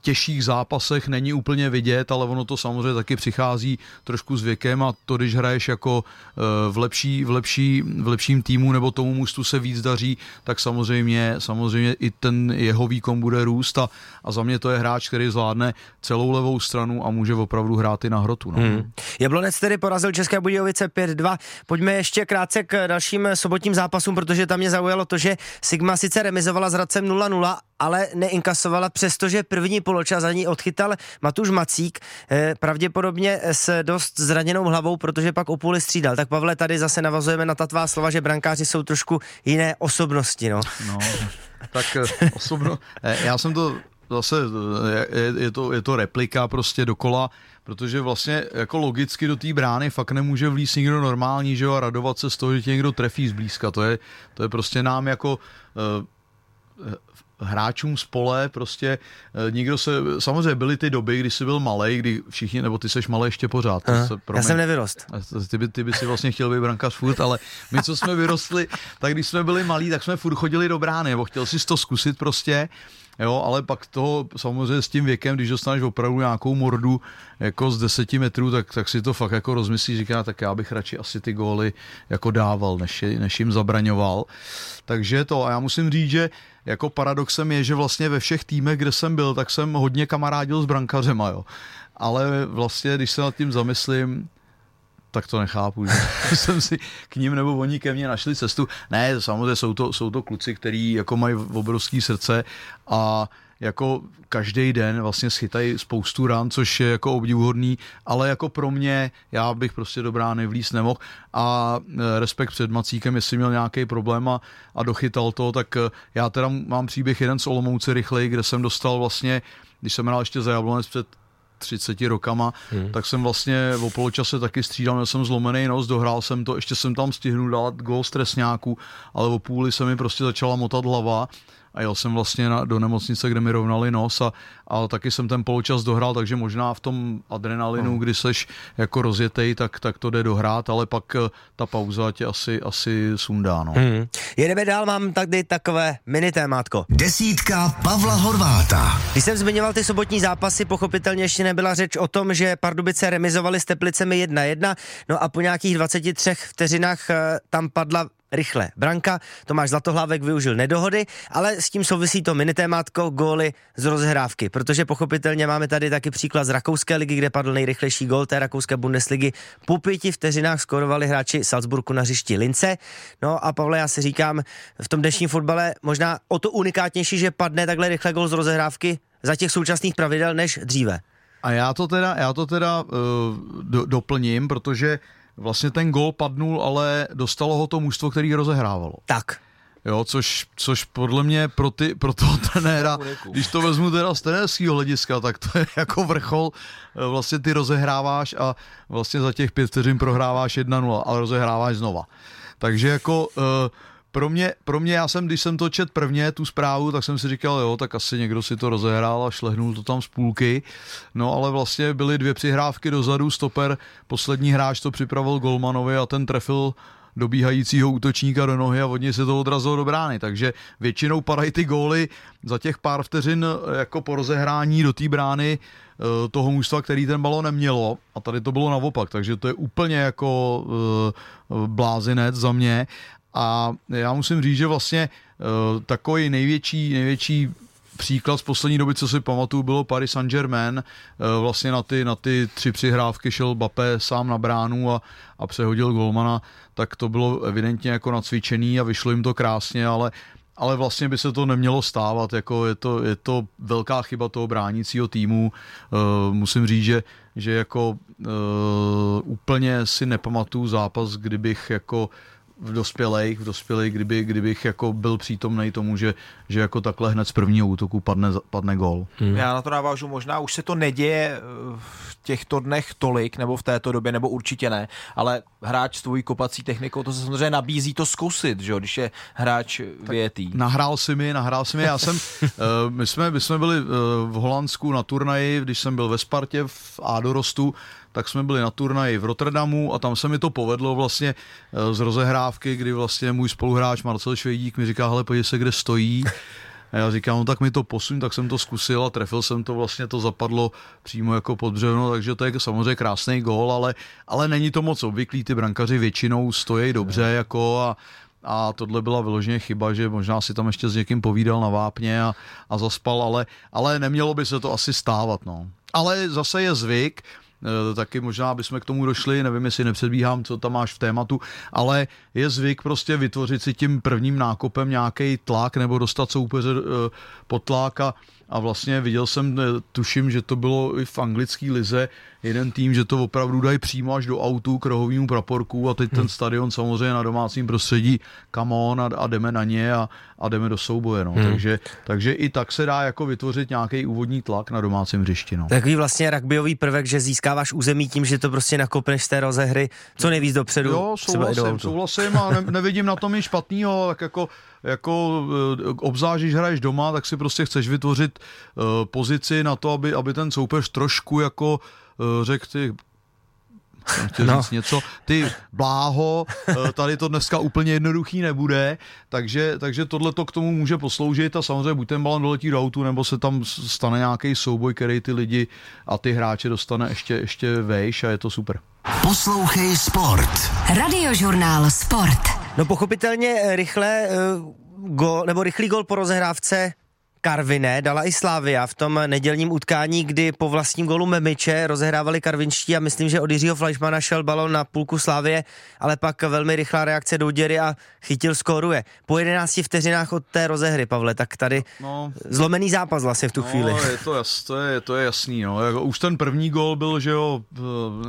těžších zápasech není úplně vidět, ale ono to samozřejmě taky přichází trošku s věkem a to, když hraješ jako eh, v, lepší, v, lepší, v lepším týmu nebo tomu mustu se víc daří, tak samozřejmě, samozřejmě i ten jeho výkon bude růst a, a za mě to je hráč, který zvládne celou levou stranu a může opravdu hrát i na hrotu. No. Hmm. Jablonec tedy porazil České Budějovice 5-2. Pojďme ještě krátce k dalším sobotním zápasům, protože tam mě zaujalo to, že Sigma sice remizovala s Radcem 0-0, ale neinkasovala přesto, protože první poločas za ní odchytal Matuš Macík, eh, pravděpodobně s dost zraněnou hlavou, protože pak o půli střídal. Tak Pavle, tady zase navazujeme na ta tvá slova, že brankáři jsou trošku jiné osobnosti. No, no tak eh, osobno, já jsem to zase, je, je, to, je to replika prostě dokola, protože vlastně jako logicky do té brány fakt nemůže vlíst nikdo normální, že jo, a radovat se z toho, že tě někdo trefí zblízka. To je, to je prostě nám jako hráčům z pole, prostě uh, nikdo se, samozřejmě byly ty doby, kdy jsi byl malý, kdy všichni, nebo ty seš malý ještě pořád. Aha, se, já jsem nevyrost. Ty by, ty by si vlastně chtěl být brankář furt, ale my, co jsme vyrostli, tak když jsme byli malí, tak jsme furt chodili do brány, nebo chtěl si to zkusit prostě Jo, ale pak toho samozřejmě s tím věkem, když dostaneš opravdu nějakou mordu jako z 10 metrů, tak, tak si to fakt jako rozmyslí, říká, tak já bych radši asi ty góly jako dával, než, než jim zabraňoval. Takže to, a já musím říct, že jako paradoxem je, že vlastně ve všech týmech, kde jsem byl, tak jsem hodně kamarádil s brankařema, jo. Ale vlastně, když se nad tím zamyslím, tak to nechápu, že jsem si k ním nebo oni ke mně našli cestu. Ne, samozřejmě jsou to, jsou to kluci, kteří jako mají obrovský srdce a jako každý den vlastně schytají spoustu ran, což je jako obdivuhodný, ale jako pro mě, já bych prostě do brány vlíz nemohl a e, respekt před Macíkem, jestli měl nějaký problém a, a dochytal to, tak e, já teda mám příběh jeden z Olomouce rychlej, kde jsem dostal vlastně, když jsem hrál ještě za Jablonec před 30 rokama, hmm. tak jsem vlastně o poločase taky střídal, měl jsem zlomený nos, dohrál jsem to, ještě jsem tam stihnul dát gol stresňáků, ale o půli se mi prostě začala motat hlava a jel jsem vlastně na, do nemocnice, kde mi rovnali nos a, a taky jsem ten poločas dohrál, takže možná v tom adrenalinu, no. kdy seš jako rozjetej, tak, tak to jde dohrát, ale pak eh, ta pauza tě asi, asi sundá. No. Hmm. Jedeme dál, mám tady takové mini témátko. Desítka Pavla Horváta. Když jsem zmiňoval ty sobotní zápasy, pochopitelně ještě nebyla řeč o tom, že Pardubice remizovali s Teplicemi 1-1, no a po nějakých 23 vteřinách eh, tam padla rychle. Branka, Tomáš Zlatohlávek využil nedohody, ale s tím souvisí to minitémátko góly z rozhrávky, protože pochopitelně máme tady taky příklad z Rakouské ligy, kde padl nejrychlejší gól té rakouské Bundesligy. Po pěti vteřinách skorovali hráči Salzburgu na hřišti Lince. No a Pavle, já si říkám, v tom dnešním fotbale možná o to unikátnější, že padne takhle rychle gól z rozehrávky za těch současných pravidel než dříve. A já to teda, já to teda uh, do, doplním, protože vlastně ten gol padnul, ale dostalo ho to mužstvo, který rozehrávalo. Tak. Jo, což, což podle mě pro, ty, pro toho trenéra, když to vezmu teda z trenérského hlediska, tak to je jako vrchol, eh, vlastně ty rozehráváš a vlastně za těch pět vteřin prohráváš 1-0, ale rozehráváš znova. Takže jako uh, pro mě, pro mě, já jsem, když jsem to čet prvně, tu zprávu, tak jsem si říkal, jo, tak asi někdo si to rozehrál a šlehnul to tam z půlky. No ale vlastně byly dvě přihrávky dozadu, stoper, poslední hráč to připravil Golmanovi a ten trefil dobíhajícího útočníka do nohy a od něj se to odrazilo do brány. Takže většinou padají ty góly za těch pár vteřin jako po rozehrání do té brány eh, toho mužstva, který ten balon nemělo a tady to bylo naopak, takže to je úplně jako uh, blázinec za mě a já musím říct, že vlastně uh, takový největší, největší příklad z poslední doby, co si pamatuju, bylo Paris Saint-Germain. Uh, vlastně na ty, na ty tři přihrávky šel Bape sám na bránu a, a přehodil golmana, tak to bylo evidentně jako nacvičený a vyšlo jim to krásně, ale ale vlastně by se to nemělo stávat, jako je to, je to velká chyba toho bránícího týmu. Uh, musím říct, že, že jako uh, úplně si nepamatuju zápas, kdybych jako uh, v dospělých, v dospělých, kdyby, kdybych jako byl přítomný tomu, že, že jako takhle hned z prvního útoku padne, padne gol. Hmm. Já na to navážu, možná už se to neděje eh, v těchto dnech tolik, nebo v této době, nebo určitě ne, ale hráč s tvojí kopací technikou, to se samozřejmě nabízí to zkusit, že jo, když je hráč větý. Nahrál si mi, nahrál si mi, já jsem, uh, my, jsme, my jsme byli uh, v Holandsku na turnaji, když jsem byl ve Spartě v Adorostu, tak jsme byli na turnaji v Rotterdamu a tam se mi to povedlo vlastně eh, z rozehrávky, kdy vlastně můj spoluhráč Marcel Švejdík mi říká, hele, pojď se, kde stojí. A já říkám, no tak mi to posuň, tak jsem to zkusil a trefil jsem to, vlastně to zapadlo přímo jako pod břevno, takže to je samozřejmě krásný gól, ale, ale není to moc obvyklý, ty brankaři většinou stojí dobře jako a, a tohle byla vyloženě chyba, že možná si tam ještě s někým povídal na vápně a, a zaspal, ale, ale nemělo by se to asi stávat. No. Ale zase je zvyk, taky možná bychom k tomu došli, nevím, jestli nepředbíhám, co tam máš v tématu, ale je zvyk prostě vytvořit si tím prvním nákopem nějaký tlak nebo dostat soupeře eh, pod tlak a a vlastně viděl jsem, eh, tuším, že to bylo i v anglické lize, jeden tým, že to opravdu dají přímo až do autu k rohovýmu praporku a teď ten stadion samozřejmě na domácím prostředí come on a, a jdeme na ně a, a jdeme do souboje. No. Hmm. Takže, takže i tak se dá jako vytvořit nějaký úvodní tlak na domácím hřišti. No. Takový vlastně rugbyový prvek, že získáváš území tím, že to prostě nakopneš z té rozehry co nejvíc dopředu. Jo, souhlasím, souhlasím a ne, nevidím na tom nic špatného, tak jako jako eh, obzvlášť, když hraješ doma, tak si prostě chceš vytvořit uh, pozici na to, aby, aby ten soupeř trošku jako uh, řekl ty chtěl no. říct něco, ty bláho, tady to dneska úplně jednoduchý nebude, takže, takže tohle to k tomu může posloužit a samozřejmě buď ten balon doletí do autu, nebo se tam stane nějaký souboj, který ty lidi a ty hráče dostane ještě, ještě vejš a je to super. Poslouchej Sport. Radiožurnál Sport. No pochopitelně eh, rychle uh, go, nebo rychlý gol po rozehrávce Karviné dala i Slávia v tom nedělním utkání, kdy po vlastním golu Memiče rozehrávali karvinští a myslím, že od Jiřího Fleischmana šel balon na půlku Slávie, ale pak velmi rychlá reakce do děry a chytil skóruje. Po 11 vteřinách od té rozehry, Pavle, tak tady no, zlomený zápas vlastně v tu no, chvíli. Je to, jas, to, je, to je jasný, no. Jako už ten první gol byl, že jo,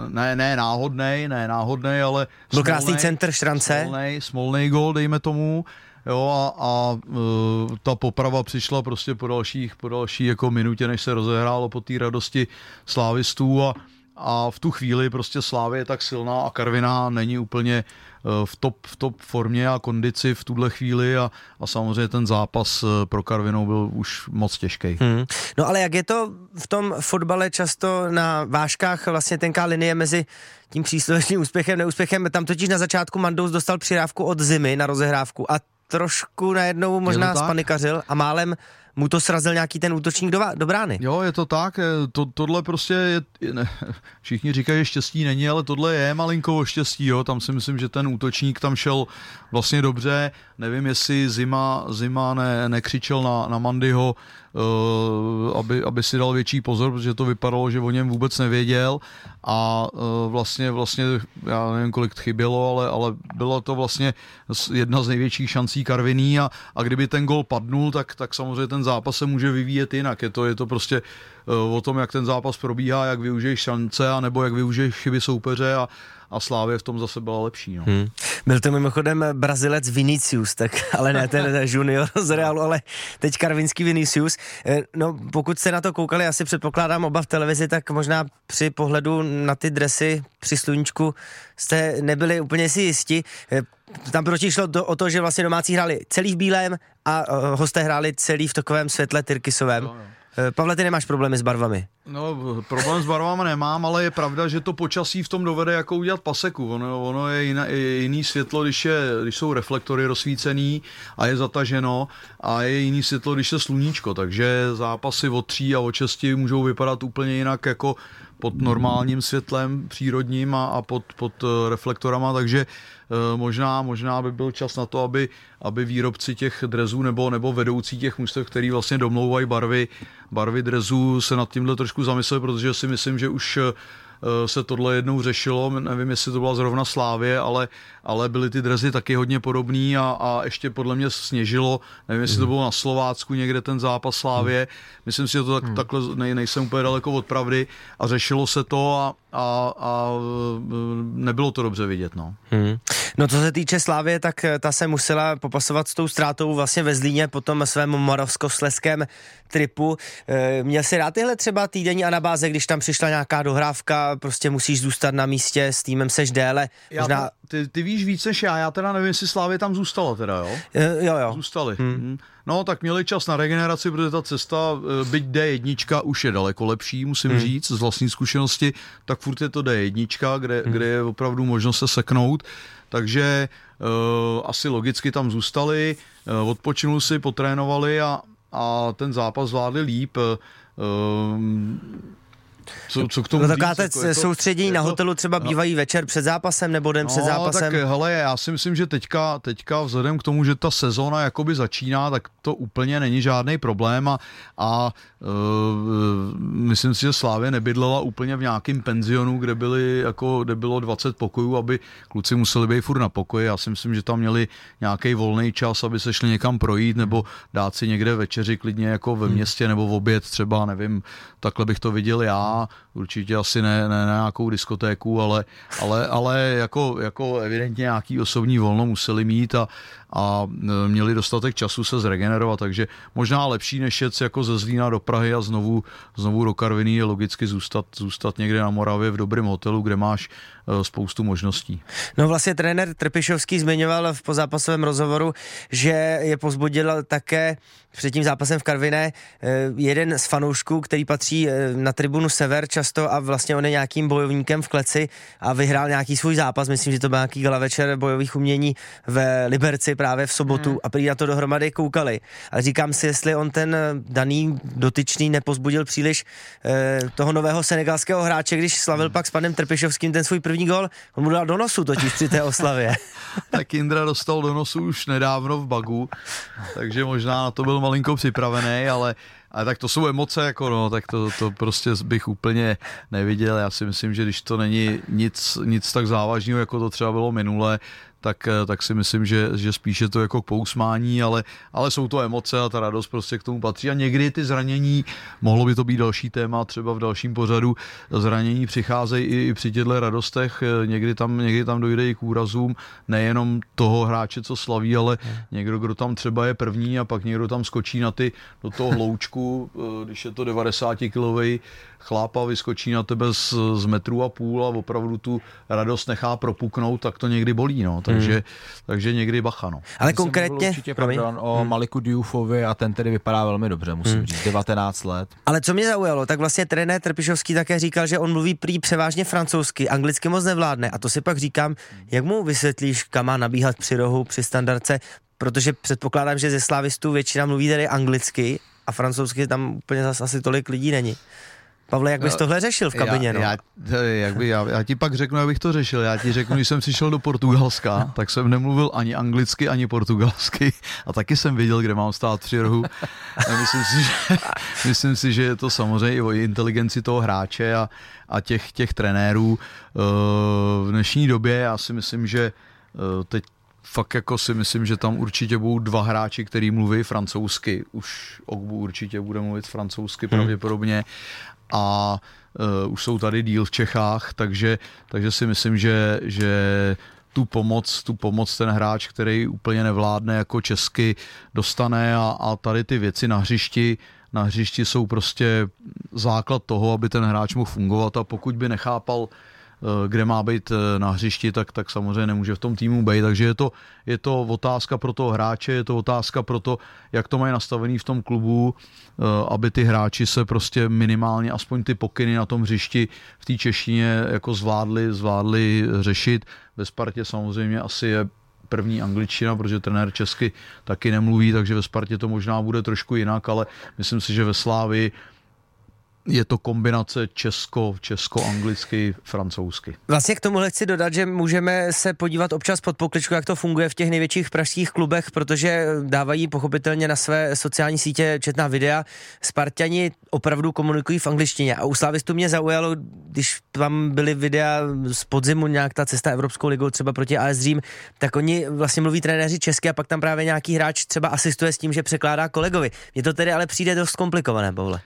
ne, ne náhodnej, ne náhodnej, ale byl krásný centr Štrance. Smolnej, smolnej gol, dejme tomu jo, a, a uh, ta poprava přišla prostě po dalších, po další jako minutě, než se rozehrálo po té radosti slávistů a, a v tu chvíli prostě Slávě je tak silná a Karviná není úplně e, v top, v top formě a kondici v tuhle chvíli a, a samozřejmě ten zápas e, pro Karvinou byl už moc těžký. Hmm. No ale jak je to v tom fotbale často na vážkách vlastně tenká linie mezi tím příslovečným úspěchem, neúspěchem, tam totiž na začátku Mandous dostal přirávku od zimy na rozehrávku a trošku najednou možná spanikařil a málem mu to srazil nějaký ten útočník do, do brány. Jo, je to tak, to, tohle prostě je, ne, všichni říkají, že štěstí není, ale tohle je malinko štěstí, jo, tam si myslím, že ten útočník tam šel vlastně dobře, nevím, jestli Zima, Zima ne, nekřičel na, na Mandyho, aby, aby si dal větší pozor, protože to vypadalo, že o něm vůbec nevěděl. A uh, vlastně, vlastně, já nevím, kolik chybělo, ale, ale bylo to vlastně jedna z největších šancí Karviní. A, a kdyby ten gol padnul, tak, tak samozřejmě ten zápas se může vyvíjet jinak. Je to, je to prostě uh, o tom, jak ten zápas probíhá, jak využiješ šance, a nebo jak využiješ chyby soupeře. A, a Slávě v tom zase byla lepší. No. Hmm. Byl to mimochodem Brazilec Vinicius, tak, ale ne ten junior z Realu, ale teď karvinský Vinicius. Eh, no, pokud jste na to koukali, asi předpokládám oba v televizi, tak možná při pohledu na ty dresy při sluníčku jste nebyli úplně si jisti. Eh, tam totiž šlo do, o to, že vlastně domácí hráli celý v bílém a uh, hosté hráli celý v takovém světle tyrkysovém. No, no. Eh, Pavle, ty nemáš problémy s barvami? No, problém s barvami nemám, ale je pravda, že to počasí v tom dovede jako udělat paseku. Ono, ono je, jiná, je jiný světlo, když, je, když jsou reflektory rozsvícený a je zataženo a je jiný světlo, když je sluníčko, takže zápasy od tří a od šesti můžou vypadat úplně jinak jako pod normálním světlem přírodním a, a pod, pod eh, reflektorama, takže Eh, možná, možná by byl čas na to, aby, aby výrobci těch drezů nebo, nebo vedoucí těch mužstev, který vlastně domlouvají barvy, barvy drezů, se nad tímhle trošku zamysleli, protože si myslím, že už eh, se tohle jednou řešilo, nevím, jestli to byla zrovna Slávě, ale, ale byly ty drezy taky hodně podobný a, a ještě podle mě sněžilo, nevím, jestli to hmm. bylo na Slovácku někde ten zápas Slávě, myslím si, že to tak, hmm. takhle nej, nejsem úplně daleko od pravdy a řešilo se to a, a, a nebylo to dobře vidět. No. Hmm. no co se týče Slávě, tak ta se musela popasovat s tou ztrátou vlastně ve Zlíně po tom svém moravskosleském tripu. E, měl si rád tyhle třeba týdenní anabáze, když tam přišla nějaká dohrávka, prostě musíš zůstat na místě, s týmem seš déle. Možná... Já, ty, ty víš víc než já, já teda nevím, jestli Slávě tam zůstala teda, jo? E, jo, jo. Zůstali. Hmm. hmm. No, tak měli čas na regeneraci, protože ta cesta, e, byť D1 už je daleko lepší, musím hmm. říct, z vlastní zkušenosti, tak furt je to D1, kde, hmm. kde je opravdu možnost se seknout. Takže uh, asi logicky tam zůstali, uh, odpočinuli si, potrénovali a, a ten zápas zvládli líp. Um, co, co k tomu no taková říct, jako soustředění na hotelu třeba no. bývají večer před zápasem nebo den no, před zápasem? tak hele, já si myslím, že teďka, teďka vzhledem k tomu, že ta sezóna jakoby začíná, tak to úplně není žádný problém a, a myslím si, že Slávě nebydlela úplně v nějakém penzionu, kde, byly, jako, kde bylo 20 pokojů, aby kluci museli být furt na pokoji. Já si myslím, že tam měli nějaký volný čas, aby se šli někam projít nebo dát si někde večeři klidně jako ve hmm. městě nebo v oběd třeba, nevím, takhle bych to viděl já, určitě asi ne, ne na nějakou diskotéku, ale, ale, ale jako, jako evidentně nějaký osobní volno museli mít a, a e, měli dostatek času se zregenerovat, takže možná lepší než jet jako ze Zlína do Prahy a znovu, znovu do Karviní je logicky zůstat, zůstat někde na Moravě v dobrém hotelu, kde máš e, spoustu možností. No vlastně trenér Trpišovský zmiňoval v pozápasovém rozhovoru, že je pozbudil také před tím zápasem v Karviné e, jeden z fanoušků, který patří na tribunu Sever často a vlastně on je nějakým bojovníkem v kleci a vyhrál nějaký svůj zápas, myslím, že to byl nějaký gala večer bojových umění v Liberci právě v sobotu hmm. a prý na to dohromady koukali. Ale říkám si, jestli on ten daný dotyčný nepozbudil příliš eh, toho nového senegalského hráče, když slavil hmm. pak s panem Trpišovským ten svůj první gol, on mu dal do nosu totiž při té oslavě. tak Indra dostal do nosu už nedávno v bagu, takže možná na to byl malinko připravený, ale ale tak to jsou emoce, jako no, tak to, to prostě bych úplně neviděl. Já si myslím, že když to není nic, nic tak závažného, jako to třeba bylo minule, tak, eh, tak si myslím, že, že spíše to jako pousmání, ale, ale jsou to emoce a ta radost prostě k tomu patří. A někdy ty zranění, mohlo by to být další téma třeba v dalším pořadu, zranění přicházejí i, i při těchto radostech, eh, někdy tam, někdy tam dojde i k úrazům, nejenom toho hráče, co slaví, ale někdo, kdo tam třeba je první a pak někdo tam skočí na ty, do toho hloučku, eh, když je to 90 kilový chlápa vyskočí na tebe z, z metru a půl a opravdu tu radost nechá propuknout, tak to někdy bolí, no. Takže, hmm. takže někdy bacha, no. Ale Jsem konkrétně... určitě pardon, o hmm. Maliku Diufovi a ten tedy vypadá velmi dobře, musím hmm. říct, 19 let. Ale co mě zaujalo, tak vlastně trenér Trpišovský také říkal, že on mluví prý převážně francouzsky, anglicky moc nevládne a to si pak říkám, jak mu vysvětlíš, kam má nabíhat při rohu, při standardce, protože předpokládám, že ze slávistů většina mluví tedy anglicky a francouzsky tam úplně zase asi tolik lidí není. Pavle, jak bys tohle řešil v kabině? Já, no? já, jak by, já, já ti pak řeknu, jak bych to řešil. Já ti řeknu, když jsem přišel do Portugalska, tak jsem nemluvil ani anglicky, ani portugalsky a taky jsem věděl, kde mám stát při rohu. A myslím, si, že, myslím si, že je to samozřejmě i o inteligenci toho hráče a, a těch, těch trenérů. Eh, v dnešní době já si myslím, že eh, teď fakt jako si myslím, že tam určitě budou dva hráči, který mluví francouzsky. Už Ogbu určitě bude mluvit francouzsky hmm. pravděpodobně a uh, už jsou tady díl v Čechách, takže, takže si myslím, že, že tu pomoc, tu pomoc ten hráč, který úplně nevládne jako česky, dostane a, a tady ty věci na hřišti, na hřišti jsou prostě základ toho, aby ten hráč mohl fungovat a pokud by nechápal Eh, kde má být eh, na hřišti, tak, tak samozřejmě nemůže v tom týmu být. Takže je to, je to otázka pro toho hráče, je to otázka pro to, jak to mají nastavený v tom klubu, eh, aby ty hráči se prostě minimálně aspoň ty pokyny na tom hřišti v té češtině jako zvládli, zvládli řešit. Ve Spartě samozřejmě asi je první angličtina, protože trenér česky taky nemluví, takže ve Spartě to možná bude trošku jinak, ale myslím si, že ve Slávi je to kombinace česko, česko-anglicky, francouzsky. Vlastně k tomu chci dodat, že můžeme se podívat občas pod pokličku, jak to funguje v těch největších pražských klubech, protože dávají pochopitelně na své sociální sítě četná videa. Spartani opravdu komunikují v angličtině a u Slavistu mě zaujalo, když tam byly videa z podzimu, nějak ta cesta Evropskou ligou třeba proti AS Dream, tak oni vlastně mluví trenéři česky a pak tam právě nějaký hráč třeba asistuje s tím, že překládá kolegovi. Mně to tedy ale přijde dost komplikované, Pavle.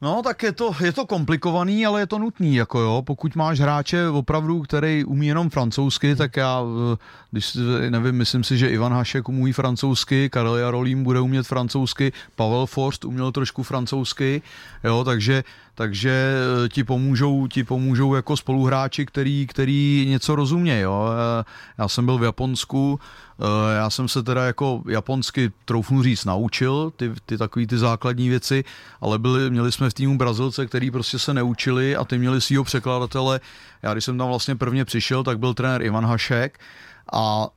No, tak je to, je to komplikovaný, ale je to nutný, jako jo. Pokud máš hráče opravdu, který umí jenom francouzsky, tak já, eh, když nevím, myslím si, že Ivan Hašek umí francouzsky, Karel Jarolím bude umět francouzsky, Pavel Forst uměl trošku francouzsky, jo, takže takže eh, ti pomůžou, ti pomůžou jako spoluhráči, který, který něco rozumějí. Jo. Eh, já jsem byl v Japonsku, eh, já jsem se teda jako japonsky troufnu říct naučil, ty, ty takový ty základní věci, ale byli, měli jsme v týmu Brazilce, který prostě se neučili a ty měli svýho překladatele. Já když jsem tam vlastně prvně přišel, tak byl trenér Ivan Hašek a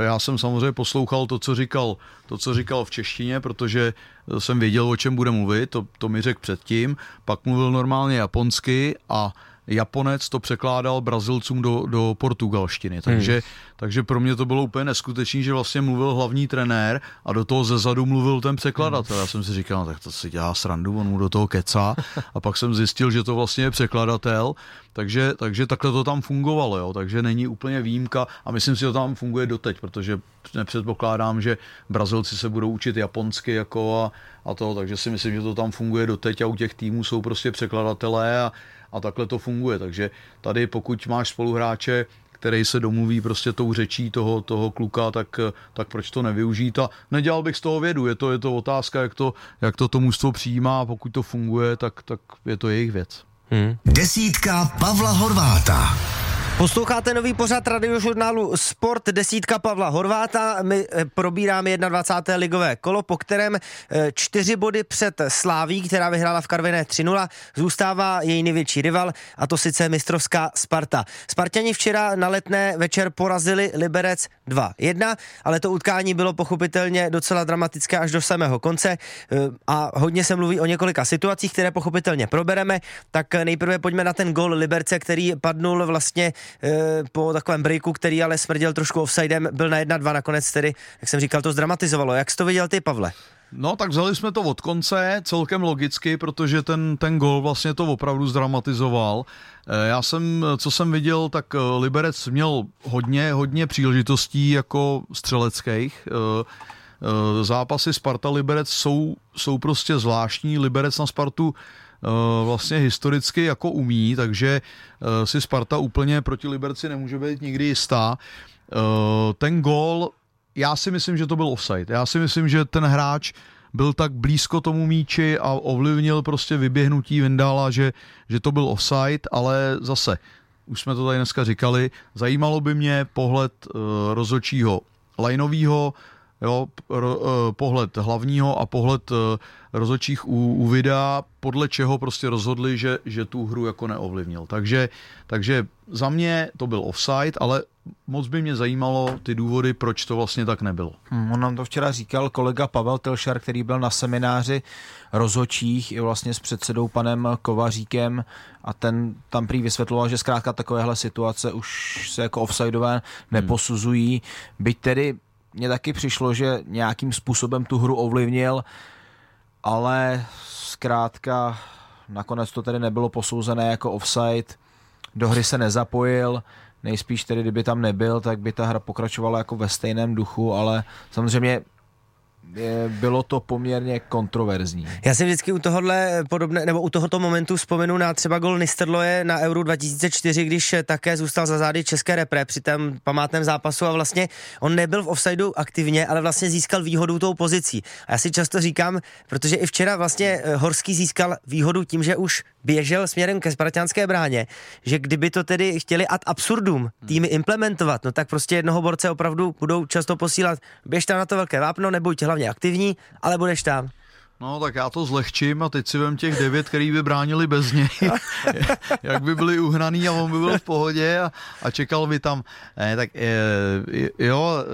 já jsem samozřejmě poslouchal to, co říkal, to, co říkal v češtině, protože jsem věděl, o čem bude mluvit, to, to mi řekl předtím. Pak mluvil normálně japonsky a Japonec to překládal Brazilcům do, do portugalštiny. Takže, hmm. takže pro mě to bylo úplně neskutečné, že vlastně mluvil hlavní trenér a do toho zezadu mluvil ten překladatel. Já jsem si říkal, no, tak to si dělá srandu, on mu do toho kecá. A pak jsem zjistil, že to vlastně je překladatel. Takže, takže takhle to tam fungovalo, jo. takže není úplně výjimka a myslím si, že to tam funguje doteď, protože nepředpokládám, že Brazilci se budou učit japonsky jako a, a to, takže si myslím, že to tam funguje doteď a u těch týmů jsou prostě překladatelé a, a takhle to funguje. Takže tady pokud máš spoluhráče, který se domluví prostě tou řečí toho, toho kluka, tak, tak proč to nevyužít a nedělal bych z toho vědu, je to, je to otázka, jak to, jak to, to mužstvo přijímá a pokud to funguje, tak, tak je to jejich věc. Hmm. Desítka Pavla Horváta. Posloucháte nový pořad radiožurnálu Sport desítka Pavla Horváta. My eh, probíráme 21. ligové kolo, po kterém eh, čtyři body před Sláví, která vyhrála v Karviné 3-0, zůstává její největší rival, a to sice mistrovská Sparta. Spartani včera na letné večer porazili Liberec 2-1, ale to utkání bylo pochopitelně docela dramatické až do samého konce eh, a hodně se mluví o několika situacích, které pochopitelně probereme. Tak nejprve pojďme na ten gol Liberce, který padnul vlastně po takovém breaku, který ale smrděl trošku offsidem, byl na 1-2 nakonec tedy, jak jsem říkal, to zdramatizovalo. Jak jsi to viděl ty, Pavle? No tak vzali jsme to od konce, celkem logicky, protože ten, ten gol vlastně to opravdu zdramatizoval. Eh, já jsem, co jsem viděl, tak eh, Liberec měl hodně, hodně příležitostí jako střeleckých. Zápasy Sparta Liberec jsou, jsou prostě zvláštní. Liberec na Spartu Eh, vlastně historicky jako umí, takže eh, si Sparta úplně proti Liberci nemůže být nikdy jistá. Eh, ten gól, já si myslím, že to byl offside. Já si myslím, že ten hráč byl tak blízko tomu míči a ovlivnil prostě vyběhnutí Vindala, že, že to byl offside, ale zase, už jsme to tady dneska říkali, zajímalo by mě pohled uh, rozočího lajnovýho, jo, ro, uh, pohled hlavního a pohled uh, rozočích u, u videa, podle čeho prostě rozhodli, že, že tu hru jako neovlivnil. Takže, takže za mě to byl offside, ale moc by mě zajímalo ty důvody, proč to vlastně tak nebylo. Hmm, on nám to včera říkal kolega Pavel Telšar, který byl na semináři rozočích i vlastně s předsedou panem Kovaříkem a ten tam prý vysvětloval, že zkrátka takovéhle situace už se jako offsideové neposuzují. Byť tedy mně taky přišlo, že nějakým způsobem tu hru ovlivnil, ale zkrátka nakonec to tedy nebylo posouzené jako offside, do hry se nezapojil, nejspíš tedy, kdyby tam nebyl, tak by ta hra pokračovala jako ve stejném duchu, ale samozřejmě bylo to poměrně kontroverzní. Já si vždycky u tohohle podobné, nebo u tohoto momentu vzpomenu na třeba gol Nisterloje na Euro 2004, když také zůstal za zády České repre při tom památném zápasu a vlastně on nebyl v offsideu aktivně, ale vlastně získal výhodu tou pozicí. A já si často říkám, protože i včera vlastně eh, Horský získal výhodu tím, že už běžel směrem ke spartianské bráně, že kdyby to tedy chtěli ad absurdum týmy implementovat, no tak prostě jednoho borce opravdu budou často posílat, běž tam na to velké vápno, nebuď hlavně aktivní, ale budeš tam. No tak já to zlehčím a teď si vem těch devět, který by bránili bez něj, jak by byli uhraný a on by byl v pohodě a, a čekal by tam. Ne, tak je, jo, e,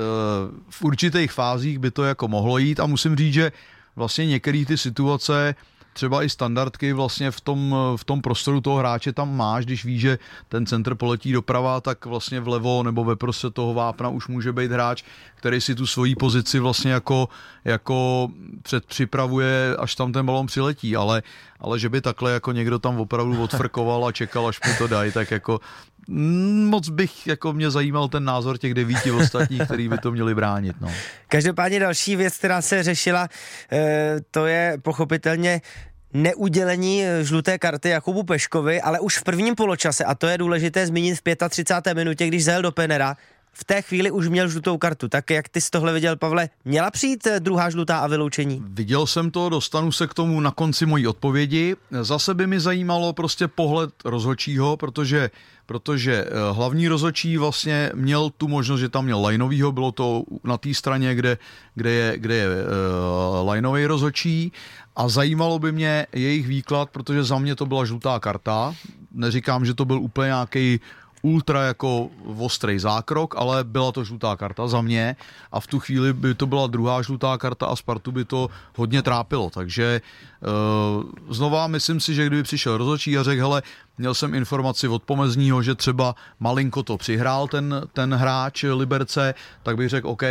v určitých fázích by to jako mohlo jít a musím říct, že vlastně některé ty situace třeba i standardky vlastně v tom, v tom prostoru toho hráče tam máš, když víš, že ten centr poletí doprava, tak vlastně vlevo nebo ve prostřed toho vápna už může být hráč, který si tu svoji pozici vlastně jako, jako předpřipravuje, až tam ten balon přiletí, ale, ale že by takhle jako někdo tam opravdu odfrkoval a čekal, až mu to dají, tak jako moc bych, jako mě zajímal ten názor těch devíti ostatních, který by to měli bránit. No. Každopádně další věc, která se řešila, eh, to je pochopitelně neudělení eh, žluté karty Jakubu Peškovi, ale už v prvním poločase, a to je důležité zmínit v 35. minutě, když zajel do Penera, v té chvíli už měl žlutou kartu. Tak jak ty z tohle viděl, Pavle, měla přijít eh, druhá žlutá a vyloučení? Viděl jsem to, dostanu se k tomu na konci mojí odpovědi. Zase by mi zajímalo prostě pohled rozhočího, protože protože eh, hlavní rozočí vlastně měl tu možnost, že tam měl lineovýho, bylo to na té straně, kde, kde je, kde je uh, lineový rozočí a zajímalo by mě jejich výklad, protože za mě to byla žlutá karta. Neříkám, že to byl úplně nějaký ultra jako ostrý zákrok, ale byla to žlutá karta za mě a v tu chvíli by to byla druhá žlutá karta a Spartu by to hodně trápilo, takže uh, znova myslím si, že kdyby přišel rozhodčí a řekl, hele, měl jsem informaci od pomezního, že třeba malinko to přihrál ten, ten hráč Liberce, tak bych řekl, OK,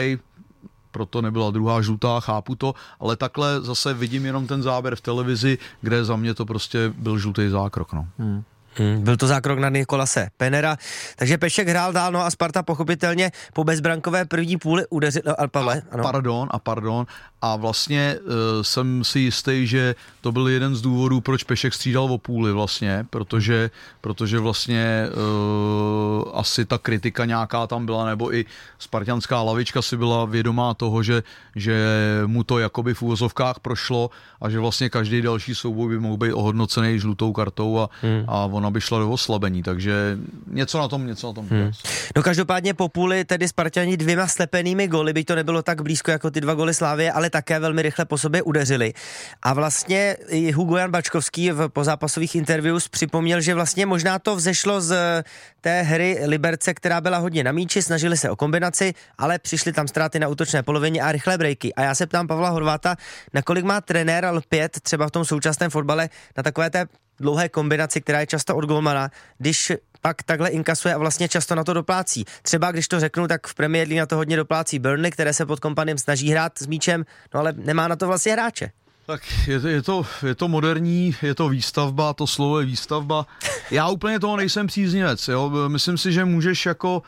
proto nebyla druhá žlutá, chápu to, ale takhle zase vidím jenom ten záběr v televizi, kde za mě to prostě byl žlutý zákrok. No. Hmm. Hmm, byl to zákrok na Nikolase Penera, takže Pešek hrál dál, no a Sparta pochopitelně po bezbrankové první půli udeřil, no, Pavle, ano. Pardon, a pardon, a vlastně uh, jsem si jistý, že to byl jeden z důvodů, proč Pešek střídal o půli vlastně, protože, protože vlastně uh, asi ta kritika nějaká tam byla, nebo i spartianská lavička si byla vědomá toho, že, že mu to jakoby v úvozovkách prošlo a že vlastně každý další souboj by mohl být ohodnocený žlutou kartou a, hmm. a ona by šla do oslabení, takže něco na tom, něco na tom. Hmm. No každopádně po půli tedy Spartani dvěma slepenými goly, by to nebylo tak blízko jako ty dva goly Slávy, ale také velmi rychle po sobě udeřili. A vlastně i Hugo Jan Bačkovský v pozápasových interviews připomněl, že vlastně možná to vzešlo z té hry Liberce, která byla hodně na míči, snažili se o kombinaci, ale přišly tam ztráty na útočné polovině a rychlé breaky. A já se ptám Pavla Horváta, nakolik má trenér L5 třeba v tom současném fotbale na takové té dlouhé kombinaci, která je často od golmana, když pak takhle inkasuje a vlastně často na to doplácí. Třeba když to řeknu, tak v Premier League na to hodně doplácí Burnley, které se pod kompanem snaží hrát s míčem, no ale nemá na to vlastně hráče. Tak je, je, to, je to moderní, je to výstavba, to slovo je výstavba. Já úplně toho nejsem příznivec, jo. Myslím si, že můžeš jako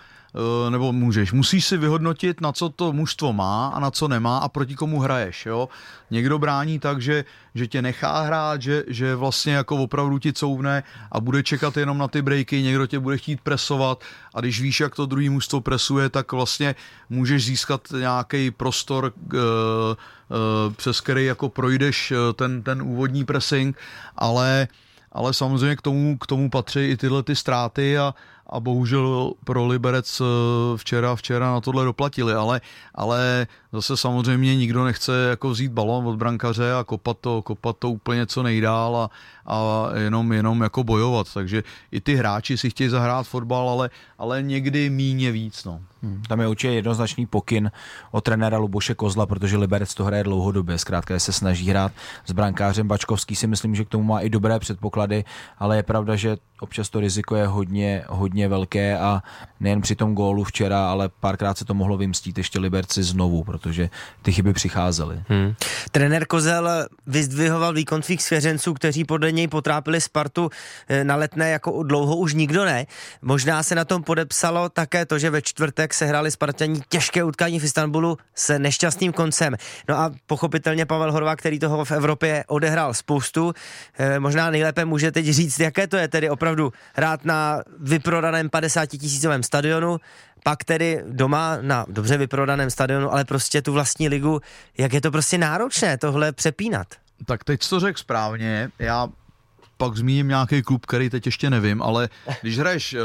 nebo můžeš, musíš si vyhodnotit, na co to mužstvo má a na co nemá a proti komu hraješ. Jo? Někdo brání tak, že, že tě nechá hrát, že, že vlastně jako opravdu ti couvne a bude čekat jenom na ty breaky, někdo tě bude chtít presovat a když víš, jak to druhý mužstvo presuje, tak vlastně můžeš získat nějaký prostor, uh, uh, přes který jako projdeš ten, ten úvodní pressing, ale ale samozřejmě k tomu, k tomu patří i tyhle ty ztráty a, a bohužel pro Liberec eh, včera, včera na tohle doplatili, ale, ale zase samozřejmě nikdo nechce jako vzít balon od brankaře a kopat to, kopat to úplně co nejdál a, a jenom, jenom jako bojovat, takže i ty hráči si chtějí zahrát fotbal, ale, ale někdy míně víc. No. Hmm. Tam je určitě jednoznačný pokyn od trenéra Luboše Kozla, protože Liberec to hraje dlouhodobě, zkrátka se snaží hrát s brankářem Bačkovský si myslím, že k tomu má i dobré předpoklady, ale je pravda, že občas to riziko je hodně, hodně velké a nejen při tom gólu včera, ale párkrát se to mohlo vymstít ještě Liberci znovu, protože ty chyby přicházely. Hmm. Trenér Kozel vyzdvihoval výkon svých svěřenců, kteří podle něj potrápili Spartu eh, na letné jako dlouho už nikdo ne. Možná se na tom podepsalo také to, že ve čtvrtek se hráli Spartaní těžké utkání v Istanbulu se nešťastným koncem. No a pochopitelně Pavel Horva, který toho v Evropě odehrál spoustu, eh, možná nejlépe může teď říct, jaké to je tedy opravdu hrát na vyprodaném 50 tisícovém stadionu, pak tedy doma na dobře vyprodaném stadionu, ale prostě tu vlastní ligu, jak je to prostě náročné tohle přepínat. Tak teď to řekl správně, já pak zmíním nějaký klub, který teď ještě nevím, ale když hraješ eh,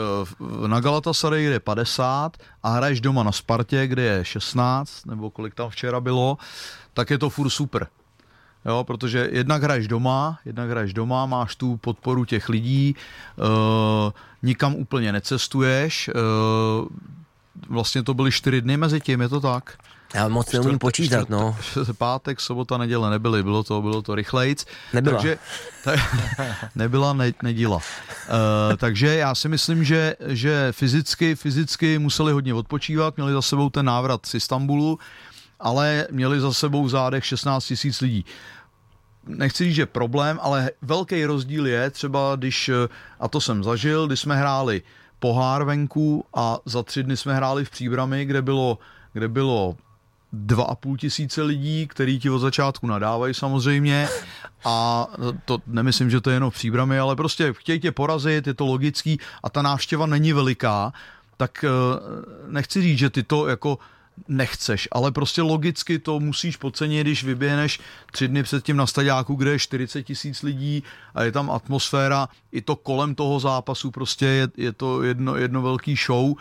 na Galatasaray, kde je 50 a hraješ doma na Spartě, kde je 16, nebo kolik tam včera bylo, tak je to furt super. Jo, protože jednak hraješ doma, jednak hraješ doma, máš tu podporu těch lidí, uh, nikam úplně necestuješ, uh, vlastně to byly čtyři dny mezi tím, je to tak? Já moc neumím počítat, čtvrt, no. Pátek, sobota, neděle nebyly, bylo to, bylo to rychlejc. Nebyla. Takže, ta, nebyla ne, neděla. Uh, takže já si myslím, že, že fyzicky, fyzicky museli hodně odpočívat, měli za sebou ten návrat z Istanbulu, ale měli za sebou v zádech 16 tisíc lidí nechci říct, že problém, ale velký rozdíl je třeba, když, a to jsem zažil, když jsme hráli pohár venku a za tři dny jsme hráli v Příbrami, kde bylo, kde bylo dva a půl tisíce lidí, který ti od začátku nadávají samozřejmě. A to nemyslím, že to je jenom v příbrami, ale prostě chtějí tě porazit, je to logický a ta návštěva není veliká, tak eh, nechci říct, že ty to jako nechceš, ale prostě logicky to musíš podcenit, když vyběhneš tři dny předtím na stadiáku, kde je 40 tisíc lidí a je tam atmosféra, i to kolem toho zápasu prostě je, je to jedno, jedno velký show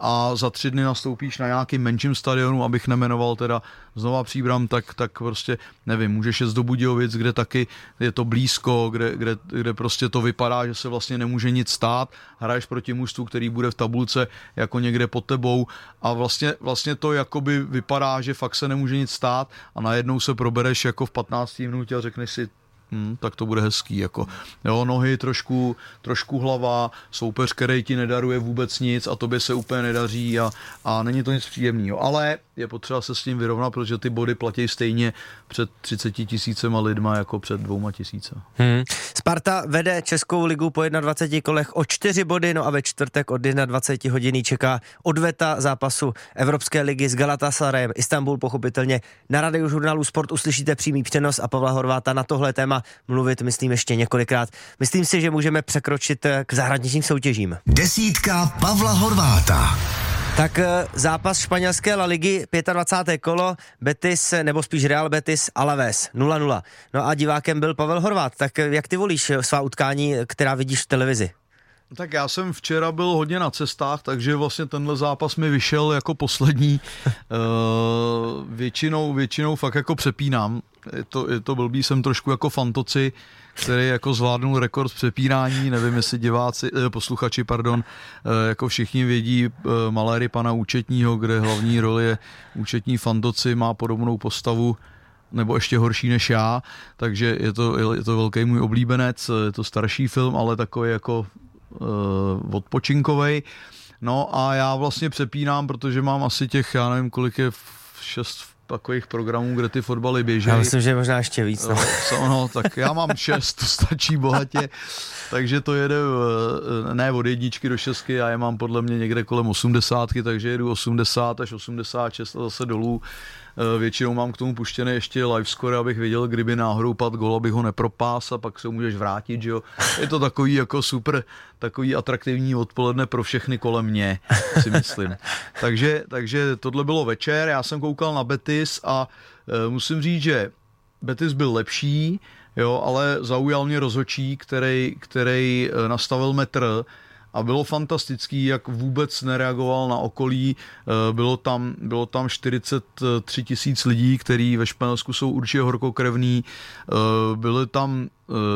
a za tři dny nastoupíš na nějakým menším stadionu, abych nemenoval teda znova příbram, tak, tak prostě nevím, můžeš jít do Budějovic, kde taky je to blízko, kde, kde, kde prostě to vypadá, že se vlastně nemůže nic stát, hraješ proti mužstvu, který bude v tabulce jako někde pod tebou. A vlastně, vlastně to jakoby vypadá, že fakt se nemůže nic stát a najednou se probereš jako v 15 minutě a řekneš si, Hmm, tak to bude hezký. Jako. Jo, nohy trošku, trošku hlava, soupeř, který ti nedaruje vůbec nic a tobě se úplně nedaří a, a není to nic příjemného. Ale je potřeba se s tím vyrovnat, protože ty body platí stejně před 30 tisícema lidma jako před dvouma tisíce. Hmm. Sparta vede Českou ligu po 21 kolech o 4 body, no a ve čtvrtek od 21 hodiny čeká odveta zápasu Evropské ligy s Galatasarayem. Istanbul pochopitelně na rádiu žurnálu Sport uslyšíte přímý přenos a Pavla Horváta na tohle téma mluvit, myslím, ještě několikrát. Myslím si, že můžeme překročit eh, k zahraničním soutěžím. Desítka Pavla Horváta. Tak eh, zápas španělské La Ligy, 25. kolo, Betis, nebo spíš Real Betis, Alaves, 0-0. No a divákem byl Pavel Horvát. Tak eh, jak ty volíš svá utkání, která vidíš v televizi? Tak já jsem včera byl hodně na cestách, takže vlastně tenhle zápas mi vyšel jako poslední. uh, většinou, většinou fakt jako přepínám. Je to, je to blbý, jsem trošku jako fantoci, který jako zvládnul rekord přepínání, nevím jestli diváci, eh, posluchači, pardon, eh, jako všichni vědí eh, maléry pana účetního, kde hlavní roli je účetní fantoci, má podobnou postavu nebo ještě horší než já, takže je to, je to velký můj oblíbenec, je to starší film, ale takový jako odpočinkovej. No a já vlastně přepínám, protože mám asi těch, já nevím, kolik je šest takových programů, kde ty fotbaly běží. Já myslím, že možná ještě víc. No. no, no tak já mám šest, to stačí bohatě, takže to jede eh, ne od jedničky do šestky, já je mám podle mě někde kolem osmdesátky, takže jedu 80 až 86 a zase dolů. Eh, většinou mám k tomu puštěné ještě live score, abych věděl, kdyby náhodou pad gol, abych ho nepropás a pak se můžeš vrátit, že jo. Je to takový jako super, takový atraktivní odpoledne pro všechny kolem mě, si myslím. takže, takže tohle bylo večer, já jsem koukal na Betis a e, musím říct, že Betis byl lepší, jo, ale zaujal mě rozhočí, který, který eh, nastavil metr a bylo fantastický, jak vůbec nereagoval na okolí. Eh, bylo tam, bylo tam 43 tisíc lidí, kteří ve Španělsku jsou určitě horkokrevní. Eh, byly tam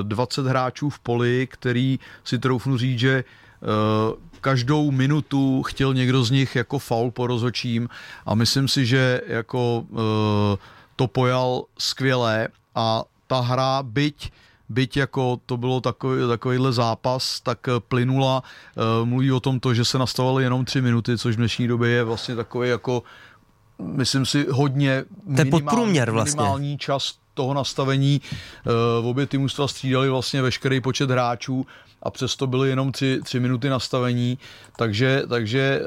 20 hráčů v poli, který si troufnu říct, že každou minutu chtěl někdo z nich jako faul po rozhočím a myslím si, že jako to pojal skvěle a ta hra, byť byť jako to bylo takový, takovýhle zápas, tak plynula. Eh, mluví o tom to, že se nastavovaly jenom tři minuty, což v dnešní době je vlastně takový jako myslím si hodně minimální, vlastně. minimální čas toho nastavení. Uh, obě ty mužstva střídali vlastně veškerý počet hráčů a přesto byly jenom tři, tři minuty nastavení, takže, takže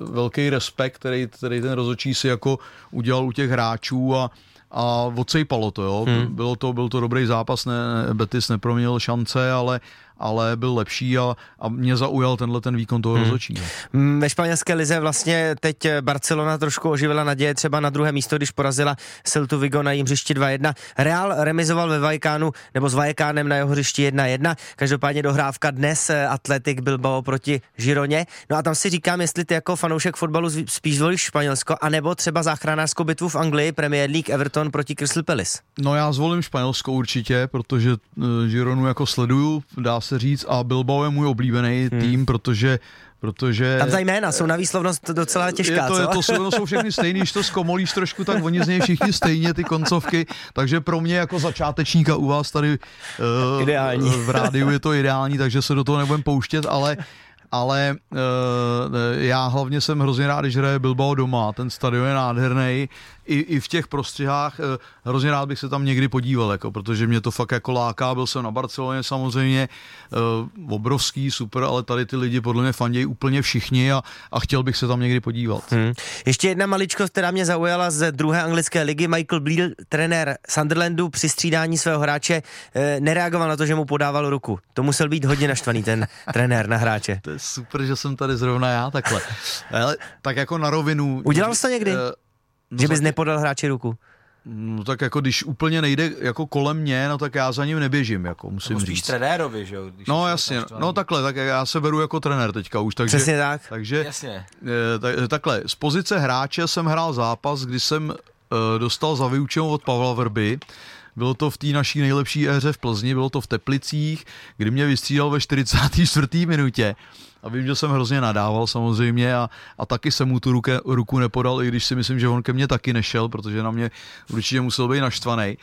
velký respekt, který, který ten rozhodčí si jako udělal u těch hráčů a a odsejpalo to, jo. Hmm. Bylo to, byl to dobrý zápas, ne, Betis neproměnil šance, ale ale byl lepší a, a mě zaujal tenhle ten výkon toho hmm. rozhodčího. Mm, ve španělské lize vlastně teď Barcelona trošku oživila naděje třeba na druhé místo, když porazila Celtu Vigo na jím hřišti 2-1. Real remizoval ve Vajkánu nebo s Vajekánem na jeho hřišti 1-1. Každopádně dohrávka dnes eh, Atletik Bilbao proti Žironě. No a tam si říkám, jestli ty jako fanoušek fotbalu spíš zvolíš Španělsko, anebo třeba záchranářskou bitvu v Anglii, Premier League Everton proti Crystal Palace. No já zvolím Španělsko určitě, protože uh, Gironu jako sleduju, dá se říct, a Bilbao je můj oblíbený hmm. tým, protože protože... Tam za jména jsou na výslovnost docela těžká, je to, co? Je to, jsou, no, jsou všechny stejný, když to zkomolíš trošku, tak oni z něj všichni stejně, ty koncovky, takže pro mě jako začátečníka u vás tady uh, ideální. v rádiu je to ideální, takže se do toho nebudem pouštět, ale ale uh, já hlavně jsem hrozně rád, když hraje Bilbao doma, ten stadion je nádherný, i, i v těch prostřihách, uh, hrozně rád bych se tam někdy podíval, jako, protože mě to fakt jako láká, byl jsem na Barceloně samozřejmě, uh, obrovský, super, ale tady ty lidi podle mě fandějí úplně všichni a, a chtěl bych se tam někdy podívat. Hmm. Ještě jedna maličkost, která mě zaujala z druhé anglické ligy, Michael Bleal, trenér Sunderlandu při střídání svého hráče, nereagoval na to, že mu podával ruku. To musel být hodně naštvaný ten trenér na hráče. To je super, že jsem tady zrovna já takhle. Ale tak jako na rovinu. Udělal jsi to někdy? Uh, no že bys nepodal hráči ruku? No tak jako když úplně nejde jako kolem mě, no tak já za ním neběžím, jako musím Nebo spíš říct. trenérovi, že jo? když No jasně, naštvaný. no takhle, tak já se beru jako trenér teďka už, takže... Přesně tak. Takže Jasně. Eh, tak, takhle, z pozice hráče jsem hrál zápas, kdy jsem uh, dostal za vyučenou od Pavla Vrby. Bylo to v té naší nejlepší éře v Plzni, bylo to v Teplicích, kdy mě vystřídal ve 44. minutě. A vím, že jsem hrozně nadával samozřejmě a, a taky jsem mu tu ruke, ruku nepodal, i když si myslím, že on ke mně taky nešel, protože na mě určitě musel být naštvaný.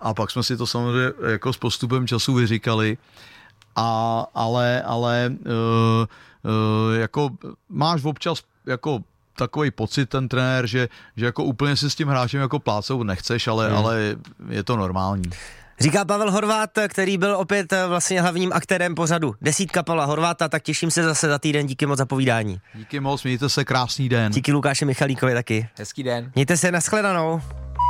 A pak jsme si to samozřejmě jako s postupem času vyříkali. A, ale, ale uh, uh, jako máš občas jako takový pocit ten trenér, že, že jako úplně si s tím hráčem jako plácou nechceš, ale, hmm. ale je to normální. Říká Pavel Horvát, který byl opět eh, vlastně hlavním aktérem pořadu. Desítka Pavla Horváta, tak těším se zase za týden. Díky moc za povídání. Díky moc, mějte se krásný den. Díky Lukáši Michalíkovi taky. Hezký den. Mějte se, nashledanou.